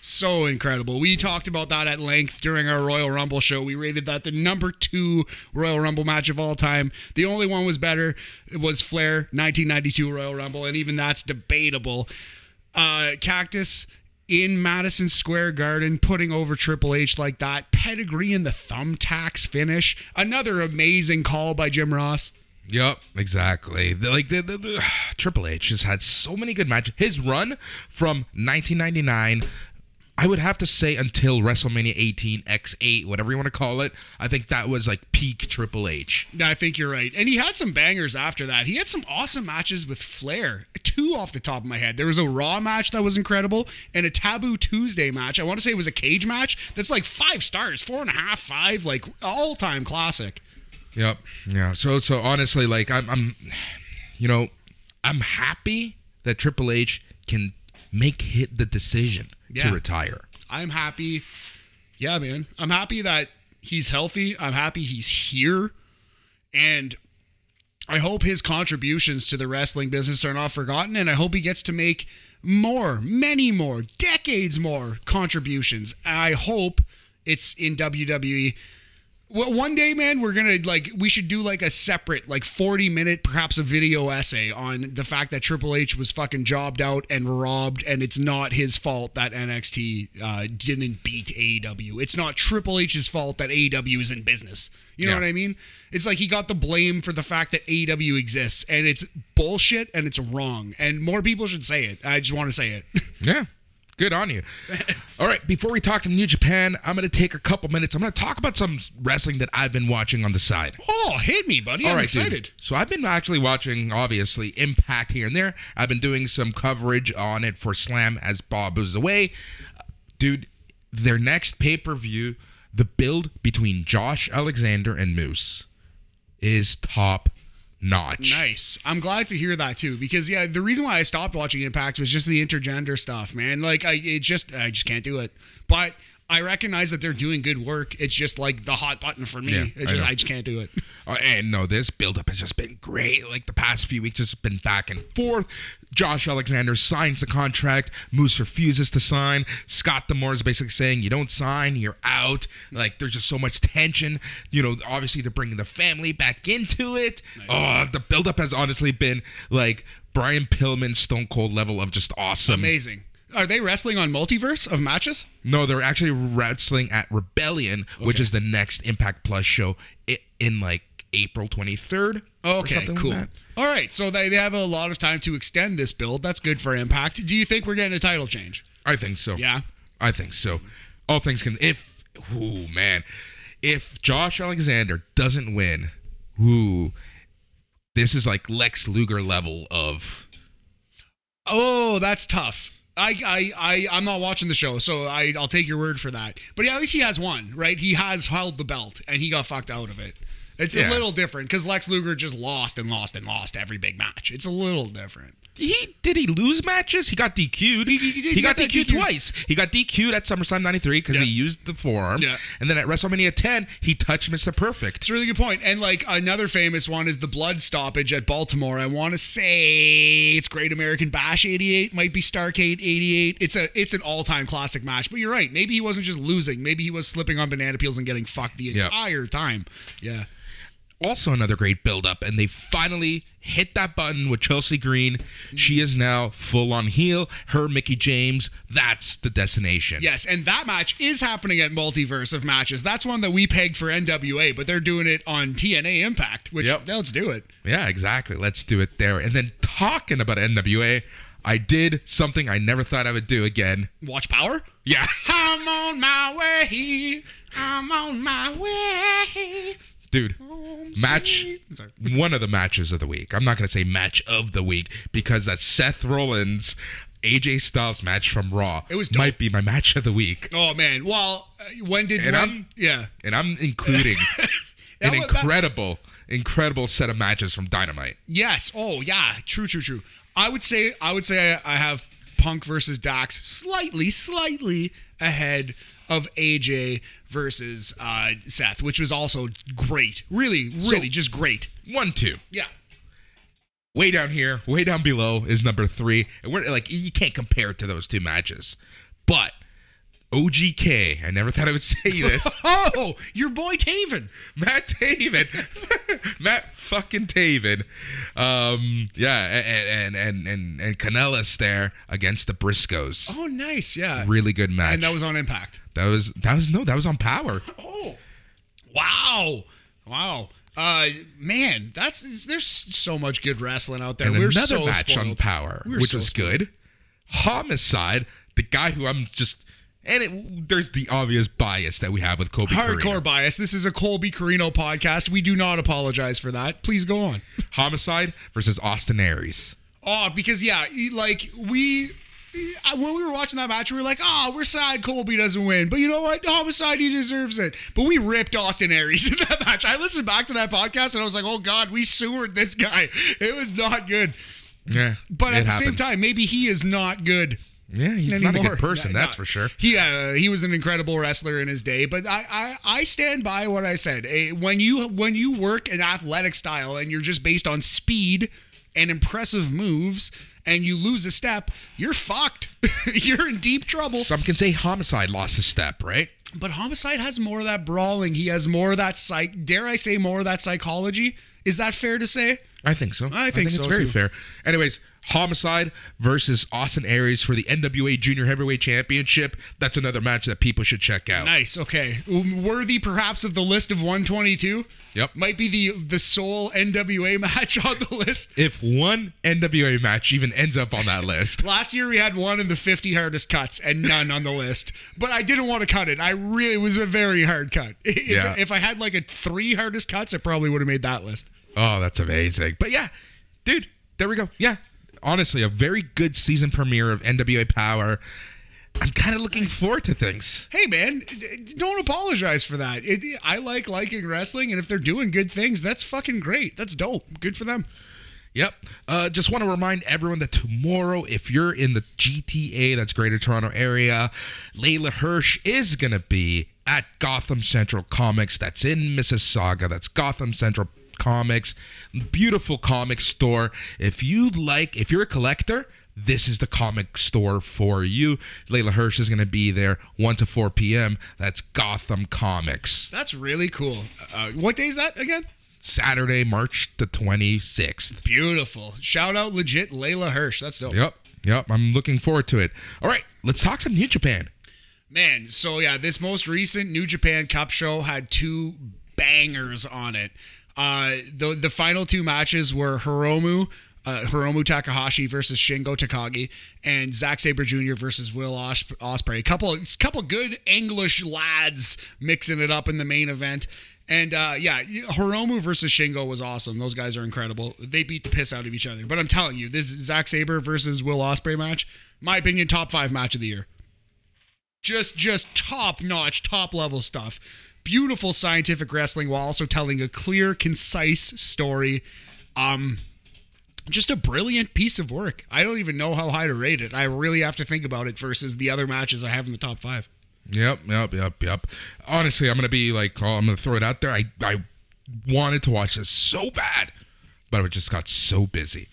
So incredible. We talked about that at length during our Royal Rumble show. We rated that the number two Royal Rumble match of all time. The only one was better. It was Flair 1992 Royal Rumble, and even that's debatable. Uh, Cactus in Madison Square Garden putting over Triple H like that. Pedigree in the thumbtacks finish. Another amazing call by Jim Ross. Yep, exactly. Like the, the, the Triple H has had so many good matches. His run from 1999, I would have to say until WrestleMania 18 X8, whatever you want to call it. I think that was like peak Triple H. I think you're right. And he had some bangers after that. He had some awesome matches with Flair. Two off the top of my head. There was a Raw match that was incredible and a Taboo Tuesday match. I want to say it was a cage match that's like five stars, four and a half, five, like all time classic. Yep. Yeah. So so honestly, like I'm I'm, you know, I'm happy that Triple H can make hit the decision Yeah. to retire. I'm happy. Yeah, man. I'm happy that he's healthy. I'm happy he's here. And I hope his contributions to the wrestling business are not forgotten. And I hope he gets to make more, many more, decades more contributions. I hope it's in WWE. Well, one day, man, we're gonna like we should do like a separate, like forty minute, perhaps a video essay on the fact that Triple H was fucking jobbed out and robbed, and it's not his fault that NXT uh, didn't beat AEW. It's not Triple H's fault that AEW is in business. You know Yeah. what I mean? It's like he got the blame for the fact that AEW exists, and it's bullshit and it's wrong, and more people should say it. I just want to say it. Yeah. Good on you. All right, before we talk to New Japan, I'm going to take a couple minutes. I'm going to talk about some wrestling that I've been watching on the side. oh, hit me, buddy! All I'm right, dude. excited. So I've been actually watching, obviously, Impact here and there. I've been doing some coverage on it for Slam as Bob was away. Dude, their next pay per view, the build between Josh Alexander and Moose is top notch. Nice. I'm glad to hear that too, because yeah, the reason why I stopped watching Impact was just the intergender stuff, man. Like I, it just, I just can't do it. But I recognize that they're doing good work. It's just like the hot button for me. Yeah, I know. I, just can't do it. Uh, and no, this buildup has just been great. Like the past few weeks, it's been back and forth. Josh Alexander signs the contract. Moose refuses to sign. Scott D'Amore is basically saying, "You don't sign, you're out." Like there's just so much tension. You know, obviously they're bringing the family back into it. Oh, the buildup has honestly been like Brian Pillman, Stone Cold level of just awesome. Amazing. Are they wrestling on multiverse of matches? No, they're actually wrestling at Rebellion, which is the next Impact Plus show in like April 23rd. Okay, something like cool. All right, so they, they have a lot of time to extend this build. That's good for Impact. Do you think we're getting a title change? I think so. Yeah. I think so. All things can. If, ooh, man, if Josh Alexander doesn't win, ooh, this is like Lex Luger level of. Oh, that's tough. I, I, I, I'm not watching the show, so I, I'll take your word for that. But yeah, at least he has one, right? He has held the belt, and he got fucked out of it. It's a little different because Lex Luger just lost and lost and lost every big match. It's a little different. He did he lose matches? He got DQ'd. He- he- he He got, got DQ'd, DQ'd. twice. He got DQ'd at SummerSlam '93 because Yeah. he used the forearm. Yeah. And then at WrestleMania 10, he touched Mr. Perfect. It's a really good point. And like another famous one is the blood stoppage at Baltimore. I want to say it's Great American Bash 88, might be Starcade 88. It's a it's an all-time classic match. But you're right. Maybe he wasn't just losing. Maybe he was slipping on banana peels and getting fucked the Yep. entire time. Yeah. Also another great build up and they finally hit that button with Chelsea Green. She is now full on heel. Her Mickie James, that's the destination. Yes, and that match is happening at Multiverse of Matches. That's one that we pegged for NWA, but they're doing it on TNA Impact, which Yep. let's do it. Yeah, exactly. Let's do it there. And then talking about NWA, I did something I never thought I would do again. Watch Power. Yeah. I'm on my way. I'm on my way. Dude, match Sorry. one of the matches of the week. I'm not going to say match of the week because that's Seth Rollins AJ Styles match from Raw. It was dope. might be my match of the week. Oh man. Well, uh, when did And when- I'm- yeah. And I'm including an was- that- incredible incredible set of matches from Dynamite. Yes. Oh yeah. True. True. True. I would say I would say I, I have Punk versus Dax slightly, slightly ahead of AJ versus uh, Seth, which was also great. Really, really, just great. 1 2. Yeah. Way down here, way down below is number 3. And we're like you can't compare it to those two matches. But OGK, I never thought I would say this. Oh, your boy Taven. Matt Taven, Matt fucking Taven, um, yeah, and and and and, and Kanellis there against the Briscoes. Oh, nice. Yeah. Really good match. And that was on Impact. that was that was no, that was on Power. Oh, wow, wow. Uh, man, that's there's so much good wrestling out there. And We're another so match on. Power, We're which so was spoiled. good. Homicide, the guy who I'm just, and it, there's the obvious bias that we have with Colby. Hardcore Corino. bias. This is a Colby Corino podcast. We do not apologize for that. Please go on. Homicide versus Austin Aries. Oh, because yeah, like we. When we were watching that match, we were like, "Oh, we're sad Colby doesn't win," but you know what? Homicide, he deserves it. But we ripped Austin Aries in that match. I listened back to that podcast and I was like, "Oh God, we sewered this guy. It was not good." Yeah, But at the same time, maybe he is not good yeah, he's anymore. not a good person, Yeah, that's for sure. He uh, he was an incredible wrestler in his day, but I I, I stand by what I said. Eh, When you when you work an athletic style and you're just based on speed and impressive moves and you lose a step, you're fucked. you're in deep trouble. Some can say Homicide lost a step, right? But Homicide has more of that brawling. He has more of that psych. Dare I say more of that psychology? Is that fair to say? I think so. I think it's so, very too. fair. Anyways, Homicide versus Austin Aries for the NWA Junior Heavyweight Championship. That's another match that people should check out. Nice. Okay. Worthy perhaps of the list of 122. Yep. Might be the the sole NWA match on the list. If one NWA match even ends up on that list, Last year we had one in the 50 hardest cuts and none on the list. But I didn't want to cut it. I really it was a very hard cut. If, Yeah. if I had like a three hardest cuts, I probably would have made that list. Oh, that's amazing. But yeah, dude, there we go. Yeah, honestly, a very good season premiere of NWA Power. I'm kind of looking forward to things. Hey man, don't apologize for that. It, I like liking wrestling, and if they're doing good things, that's fucking great. That's dope. Good for them. Yep. Uh, just want to remind everyone that tomorrow, if you're in the GTA, that's Greater Toronto Area, Leyla Hirsch is going to be at Gotham Central Comics. That's in Mississauga. That's Gotham Central Comics. Beautiful comic store. If you like, if you're a collector, this is the comic store for you. Leyla Hirsch is going to be there 1 to 4 p.m. That's Gotham Comics. That's really cool. Uh, what day is that again? Saturday, March the 26th. Beautiful. Shout out legit Leyla Hirsch. That's dope. Yep. Yep. I'm looking forward to it. All right. Let's talk some New Japan. Man, so yeah, this most recent New Japan Cup show had two bangers on it. Uh, the the final two matches were Hiromu, uh, Hiromu Takahashi versus Shingo Takagi, and Zack Sabre Jr. versus Will Os- Ospreay. A couple, a couple good English lads mixing it up in the main event. And uh, yeah, Hiromu versus Shingo was awesome. Those guys are incredible. They beat the piss out of each other. But I'm telling you, this Zack Saber versus Will Ospreay match, my opinion, top five match of the year just just top notch top level stuff beautiful scientific wrestling while also telling a clear concise story um just a brilliant piece of work i don't even know how high to rate it i really have to think about it versus the other matches i have in the top five Yep. Yep. Yep. Yep. Honestly, I'm gonna be like, oh, I'm gonna throw it out there. I I wanted to watch this so bad, but I just got so busy.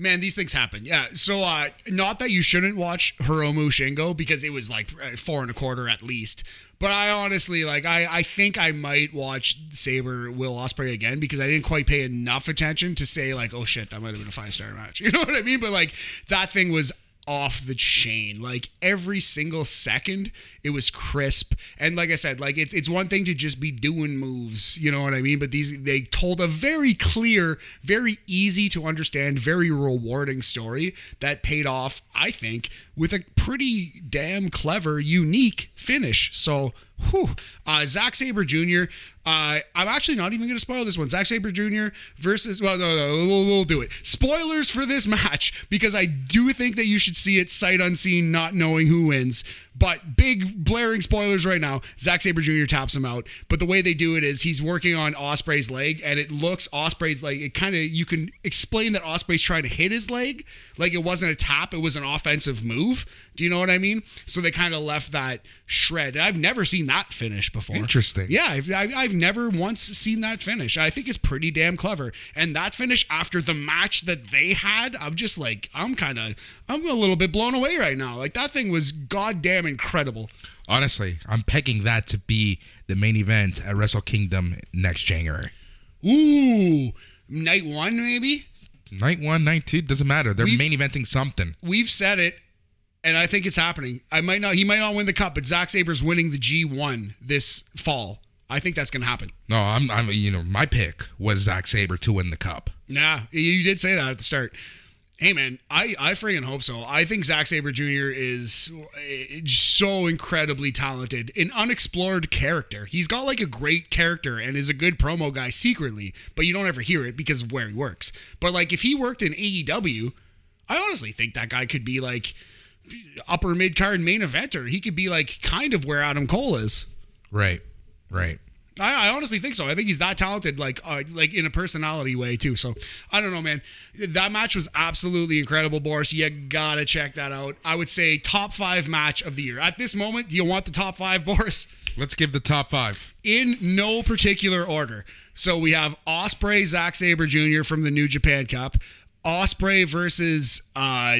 Man these things happen. Yeah so uh not that you shouldn't watch hiromu shingo because it was like uh, four and a quarter at least but i honestly like i i think i might watch sabre will ospreay again because i didn't quite pay enough attention to say like oh shit that might have been a five star match. You know what i mean? But like that thing was off the chain. Like every single second, it was crisp. And like I said, like it's it's one thing to just be doing moves, you know what I mean? But these they told a very clear, very easy to understand, very rewarding story that paid off, I think, with a pretty damn clever, unique finish. So Whew. Uh, Zack Sabre Jr. Uh, I'm actually not even going to spoil this one. Zack Sabre Jr. versus. Well, no, no, we'll, we'll do it. Spoilers for this match because I do think that you should see it sight unseen, not knowing who wins. But big blaring spoilers right now. Zack Sabre Jr. taps him out. But the way they do it is he's working on Ospreay's leg, and it looks Ospreay's like it kind of you can explain that Ospreay's trying to hit his leg, like it wasn't a tap, it was an offensive move. Do you know what I mean? So they kind of left that shred. I've never seen that finish before. Interesting. Yeah, I've, I've never once seen that finish. I think it's pretty damn clever. And that finish after the match that they had, I'm just like, I'm kind of, I'm a little bit blown away right now. Like that thing was goddamn incredible. Honestly, I'm pegging that to be the main event at Wrestle Kingdom next January. Ooh, night one maybe. Night one, night two, doesn't matter. They're We- main eventing something. We've said it, and I think it's happening. I might not. He might not win the cup, but Zack Sabre's winning the G1 this fall. I think that's gonna happen. No, I'm, I'm, you know, my pick was Zack Sabre to win the cup. Yeah, you did say that at the start. Hey man, I I friggin' hope so. I think Zack Sabre Jr. is uh, so incredibly talented, an unexplored character. He's got like a great character and is a good promo guy secretly, but you don't ever hear it because of where he works. But like if he worked in AEW, I honestly think that guy could be like upper mid card main eventer. He could be like kind of where Adam Cole is. Right, right. I, I honestly think so. I think he's that talented, like uh, like in a personality way too. So I don't know, man. That match was absolutely incredible, Boris. You gotta check that out. I would say top five match of the year at this moment. Do you want the top five, Boris? Let's give the top five. In no particular order. So we have Ospreay, Zack Sabre Jr. from the New Japan Cup, Ospreay versus uh,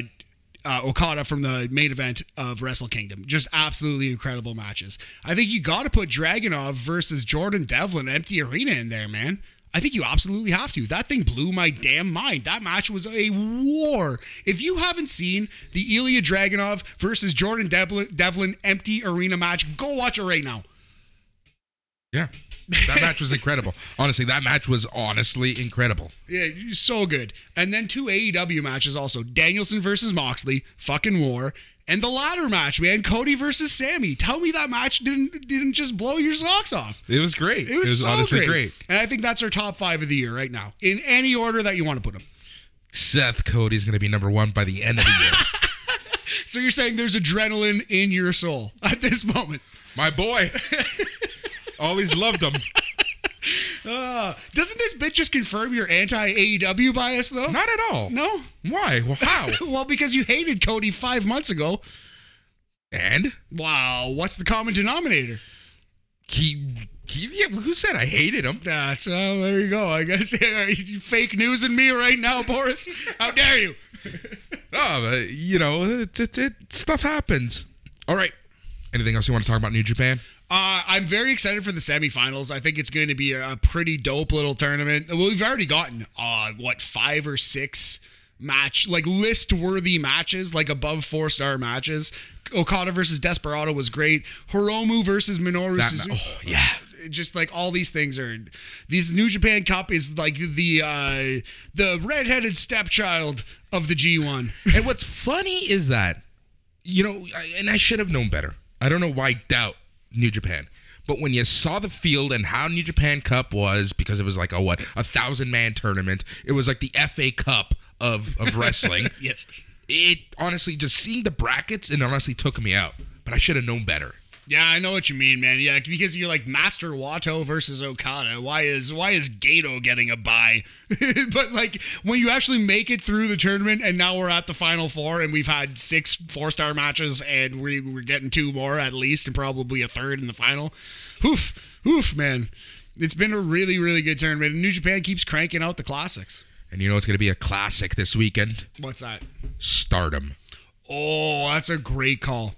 uh, Okada from the main event of Wrestle Kingdom. Just absolutely incredible matches. I think you got to put Dragunov versus Jordan Devlin Empty Arena in there, man. I think you absolutely have to. That thing blew my damn mind. That match was a war. If you haven't seen the Ilya Dragunov versus Jordan Devlin, Devlin Empty Arena match, go watch it right now. Yeah. That match was incredible. Honestly, that match was honestly incredible. Yeah, so good. And then two AEW matches also. Danielson versus Moxley, fucking war. And the ladder match, man, Cody versus Sammy. Tell me that match didn't didn't just blow your socks off. It was great. It was, so honestly great. great. And I think that's our top five of the year right now, in any order that you want to put them. Seth Cody's going to be number one by the end of the year. So you're saying there's adrenaline in your soul at this moment. My boy. Always loved him. Uh, doesn't this bit just confirm your anti AEW bias though? Not at all. no. Why? Well, how? Well, because you hated Cody five months ago. and Wow, what's the common denominator? he, he yeah, who said I hated him? That's uh, there you go. I guess you fake news in me right now, Boris. How dare you? Oh, but, you know, it, it, it, stuff happens. All right. Anything else you want to talk about New Japan? Uh, I'm very excited for the semifinals. I think it's going to be a, a pretty dope little tournament. Well, we've already gotten uh, what five or six match like list worthy matches, like above four star matches. Okada versus Desperado was great. Hiromu versus Minoru That, Suzuki. oh, yeah. just like all these things are these New Japan Cup is like the uh the redheaded stepchild of the G1. and what's funny is that, you know, and I should have known better. I don't know why I doubt New Japan. But when you saw the field and how New Japan Cup was, because it was like a what a thousand man tournament, it was like the FA Cup of of wrestling. yes. it honestly just seeing the brackets it honestly took me out. But I should have known better. Yeah, I know what you mean, man. Yeah, because you're like Master Wato versus Okada. Why is why is Gato getting a bye? but like when you actually make it through the tournament, and now we're at the final four, and we've had six four star matches, and we we're getting two more at least, and probably a third in the final. Oof, oof, man. It's been a really, really good tournament. And New Japan keeps cranking out the classics. And you know it's going to be a classic this weekend? What's that? Stardom. Oh, that's a great call.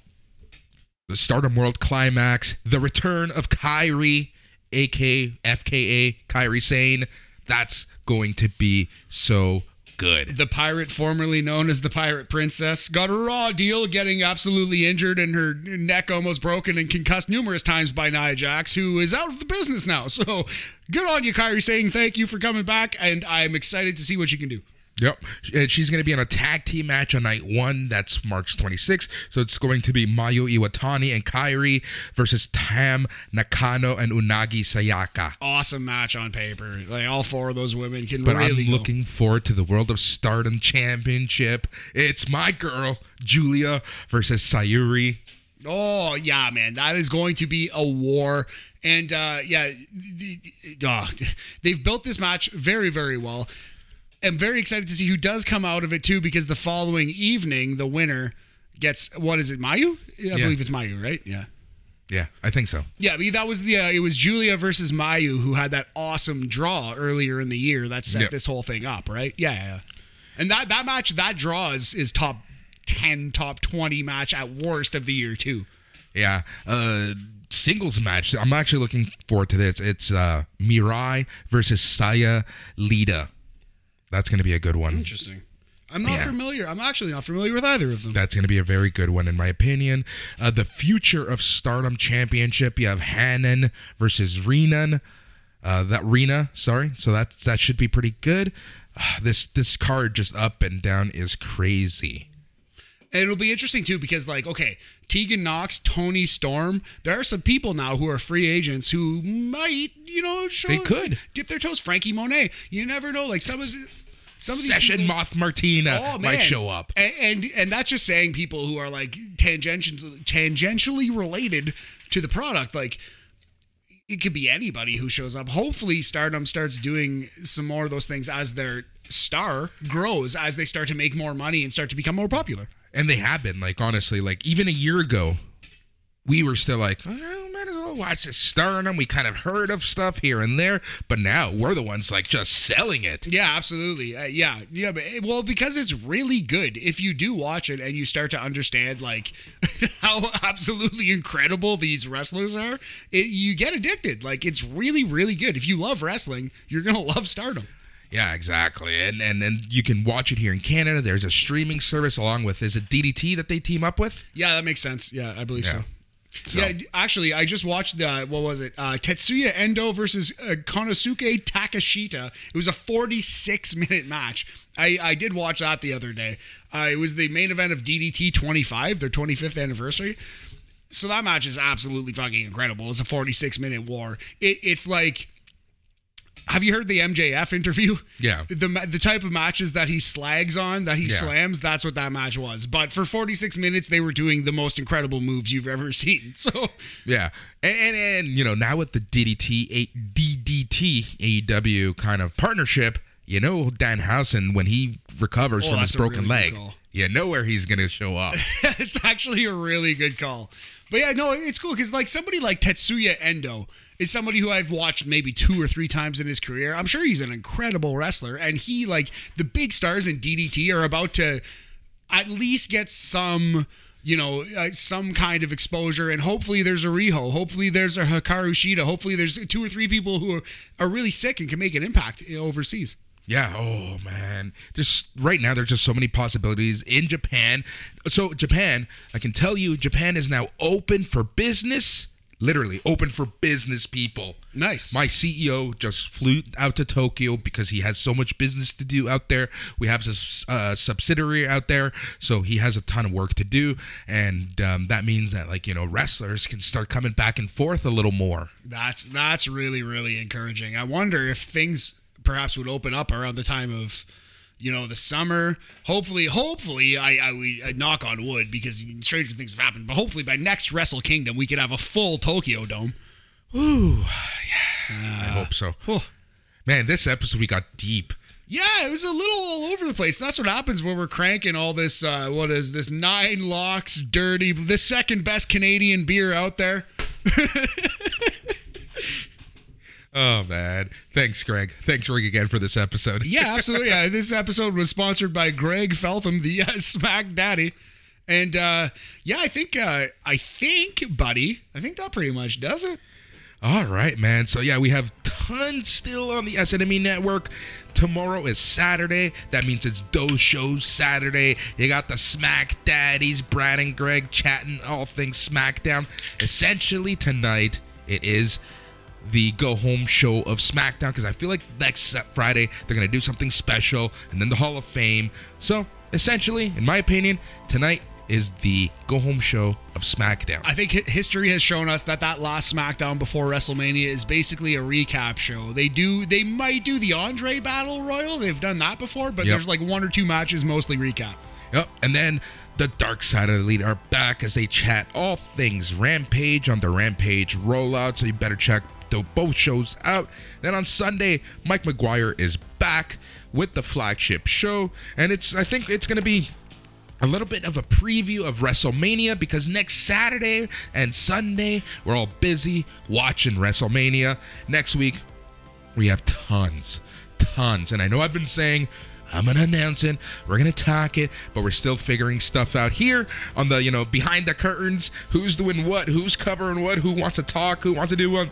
The Stardom World Climax, the return of Kairi, aka FKA Kairi Sane. That's going to be so good. the pirate formerly known as the pirate princess got a raw deal getting absolutely injured and her neck almost broken and concussed numerous times by nia jax who is out of the business now so good on you kairi saying thank you for coming back and i'm excited to see what you can do Yep. And she's going to be on a tag team match on night one. That's March 26th. So it's going to be Mayu Iwatani and Kairi versus Tam Nakano and Unagi Sayaka. awesome match on paper like all four of those women can But really I'm go. looking forward to the World of Stardom Championship. It's my girl, Giulia versus Sayuri. Oh yeah, man, that is going to be a war. And uh, yeah, uh, they've built this match very, very well. I'm very excited to see who does come out of it too, because the following evening, the winner gets what is it, Mayu? I believe it's Mayu, right? Yeah. Yeah, I think so. Yeah, I mean, that was the uh, it was Giulia versus Mayu who had that awesome draw earlier in the year that set Yep. this whole thing up, right? Yeah, yeah. yeah. And that that match, that draw is, is top ten, top twenty match at worst of the year too. Yeah. Uh singles match. I'm actually looking forward to this. It's uh Mirai versus Saya Iida. That's going to be a good one. Interesting. I'm not Yeah. familiar. I'm actually not familiar with either of them. That's going to be a very good one, in my opinion. Uh, the future of Stardom Championship. You have Hanan versus Renan. Uh, that Rena, sorry. So that that should be pretty good. Uh, this this card just up and down is crazy. And it'll be interesting too because, like, okay, Tegan Knox, Toni Storm. There are some people now who are free agents who might, you know, show They could. dip their toes. Franky Monet. You never know. Like some of some of these Session people- Moth Martina Oh, might show up. and, and and that's just saying people who are like tangentially tangentially related to the product. Like it could be anybody who shows up. Hopefully, Stardom starts doing some more of those things as their star grows, as they start to make more money and start to become more popular. And they have been, like, honestly, like, even a year ago, we were still like, oh, might as well watch this Stardom. We kind of heard of stuff here and there, but now we're the ones, like, just selling it. Yeah, absolutely. Uh, yeah, yeah. But, eh, well, because it's really good. If you do watch it and you start to understand like how absolutely incredible these wrestlers are, it, you get addicted. Like it's really, really good. If you love wrestling, you're gonna love Stardom. Yeah, exactly. And and then you can watch it here in Canada. There's a streaming service along with is it DDT that they team up with? Yeah, that makes sense. Yeah, I believe Yeah. so. So- Yeah, actually, I just watched the what was it? Uh, Tetsuya Endo versus uh, Konosuke Takeshita. It was a 46 minute match. I, I did watch that the other day. Uh, it was the main event of DDT 25, their 25th anniversary. So that match is absolutely fucking incredible. It's a 46 minute war. It, it's like. Have you heard the MJF interview? Yeah. The the type of matches that he slags on, that he Yeah. slams, that's what that match was. But for 46 minutes, they were doing the most incredible moves you've ever seen. So Yeah. And and, and you know, now with the DDT a, DDT AEW kind of partnership, you know Dan Danhausen when he recovers Oh, from his broken really leg, you know where he's going to show up. it's actually a really good call. But yeah, no, it's cool because like somebody like Tetsuya Endo is somebody who I've watched maybe two or three times in his career. I'm sure he's an incredible wrestler, and he like the big stars in DDT are about to at least get some. You know, uh, some kind of exposure, and hopefully there's a Riho. Hopefully there's a Hikaru Shida. Hopefully there's two or three people who are, are really sick and can make an impact overseas. Yeah. Oh man. Just right now, there's just so many possibilities in Japan. So Japan, I can tell you, Japan is now open for business. Literally open for business people. Nice. My CEO just flew out to Tokyo because he has so much business to do out there. We have a uh, subsidiary out there, so he has a ton of work to do, and um, that means that like you know wrestlers can start coming back and forth a little more. That's that's really really encouraging. I wonder if things perhaps would open up around the time of you know the summer. Hopefully, hopefully I I, we, I knock on wood because stranger things have happened. But hopefully by next Wrestle Kingdom we could have a full Tokyo Dome. Ooh, yeah, I hope so. Oh. Man, this episode we got deep. Yeah, it was a little all over the place. That's what happens when we're cranking all this. Uh, what is this? Nine locks, dirty, the second best Canadian beer out there. Oh man, thanks, Greg. Thanks, Rick, again for this episode. Yeah, absolutely. Yeah, this episode was sponsored by Greg Feltham, the uh, Smack Daddy, and uh, yeah, I think uh, I think, buddy, I think that pretty much does it. All right, man. So yeah, we have tons still on the SNME network. Tomorrow is Saturday. That means it's those shows Saturday. You got the Smack Daddies, Brad and Greg chatting all things SmackDown. Essentially tonight it is the go home show of SmackDown because I feel like next Friday they're gonna do something special and then the Hall of Fame. So essentially, in my opinion, tonight is the go home show of SmackDown. I think history has shown us that that last SmackDown before WrestleMania is basically a recap show. They do, they might do the Andre Battle Royal. They've done that before, but Yep. there's like one or two matches, mostly recap. Yep. And then the Dark Side of the Elite are back as they chat all things Rampage on the Rampage rollout. So you better check the, both shows out. Then on Sunday, Mike McGuire is back with the flagship show, and it's I think it's gonna be a little bit of a preview of WrestleMania because next Saturday and Sunday we're all busy watching WrestleMania. Next week we have tons, tons, and I know I've been saying I'm gonna announce it, we're gonna talk it, but we're still figuring stuff out here on the you know behind the curtains. Who's doing what? Who's covering what? Who wants to talk? Who wants to do what?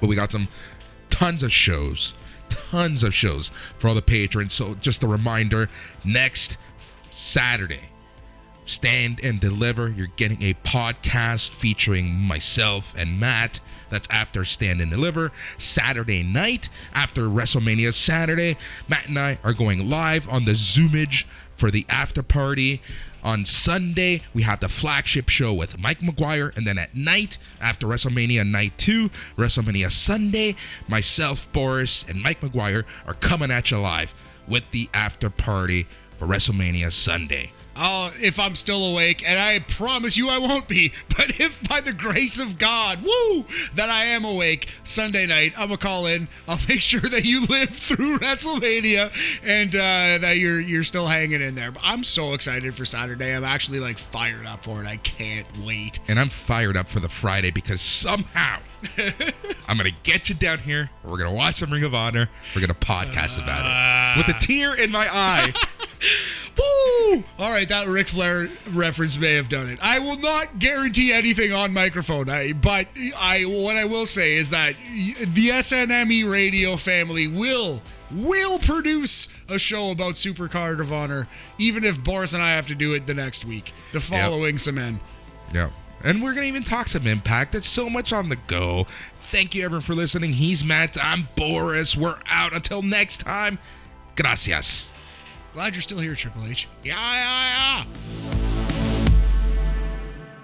But we got some tons of shows, tons of shows for all the patrons. So just a reminder, next Saturday, Stand and Deliver. You're getting a podcast featuring myself and Matt. That's after Stand and Deliver. Saturday night, after WrestleMania Saturday, Matt and I are going live on the Zoomage for the after party. On Sunday, we have the flagship show with Mike McGuire. And then at night, after WrestleMania Night 2, WrestleMania Sunday, myself, Boris, and Mike McGuire are coming at you live with the after party for WrestleMania Sunday. Oh, if I'm still awake, and I promise you I won't be, but if by the grace of God, woo, that I am awake Sunday night, I'm gonna call in. I'll make sure that you live through WrestleMania and uh, that you're you're still hanging in there. But I'm so excited for Saturday. I'm actually like fired up for it. I can't wait. and I'm fired up for the Friday because somehow I'm gonna get you down here. We're gonna watch some Ring of Honor. We're gonna podcast about it ah. with a tear in my eye. Woo! All right, that Ric Flair reference may have done it. I will not guarantee anything on microphone, I, but I what I will say is that the SNME radio family will will produce a show about Supercard of Honor, even if Boris and I have to do it the next week, the following cement. yeah, and we're gonna even talk some Impact. There's so much on the go. Thank you everyone for listening. He's Matt. I'm Boris. We're out until next time. Gracias. Glad you're still here, Triple H. Yeah, yeah, yeah.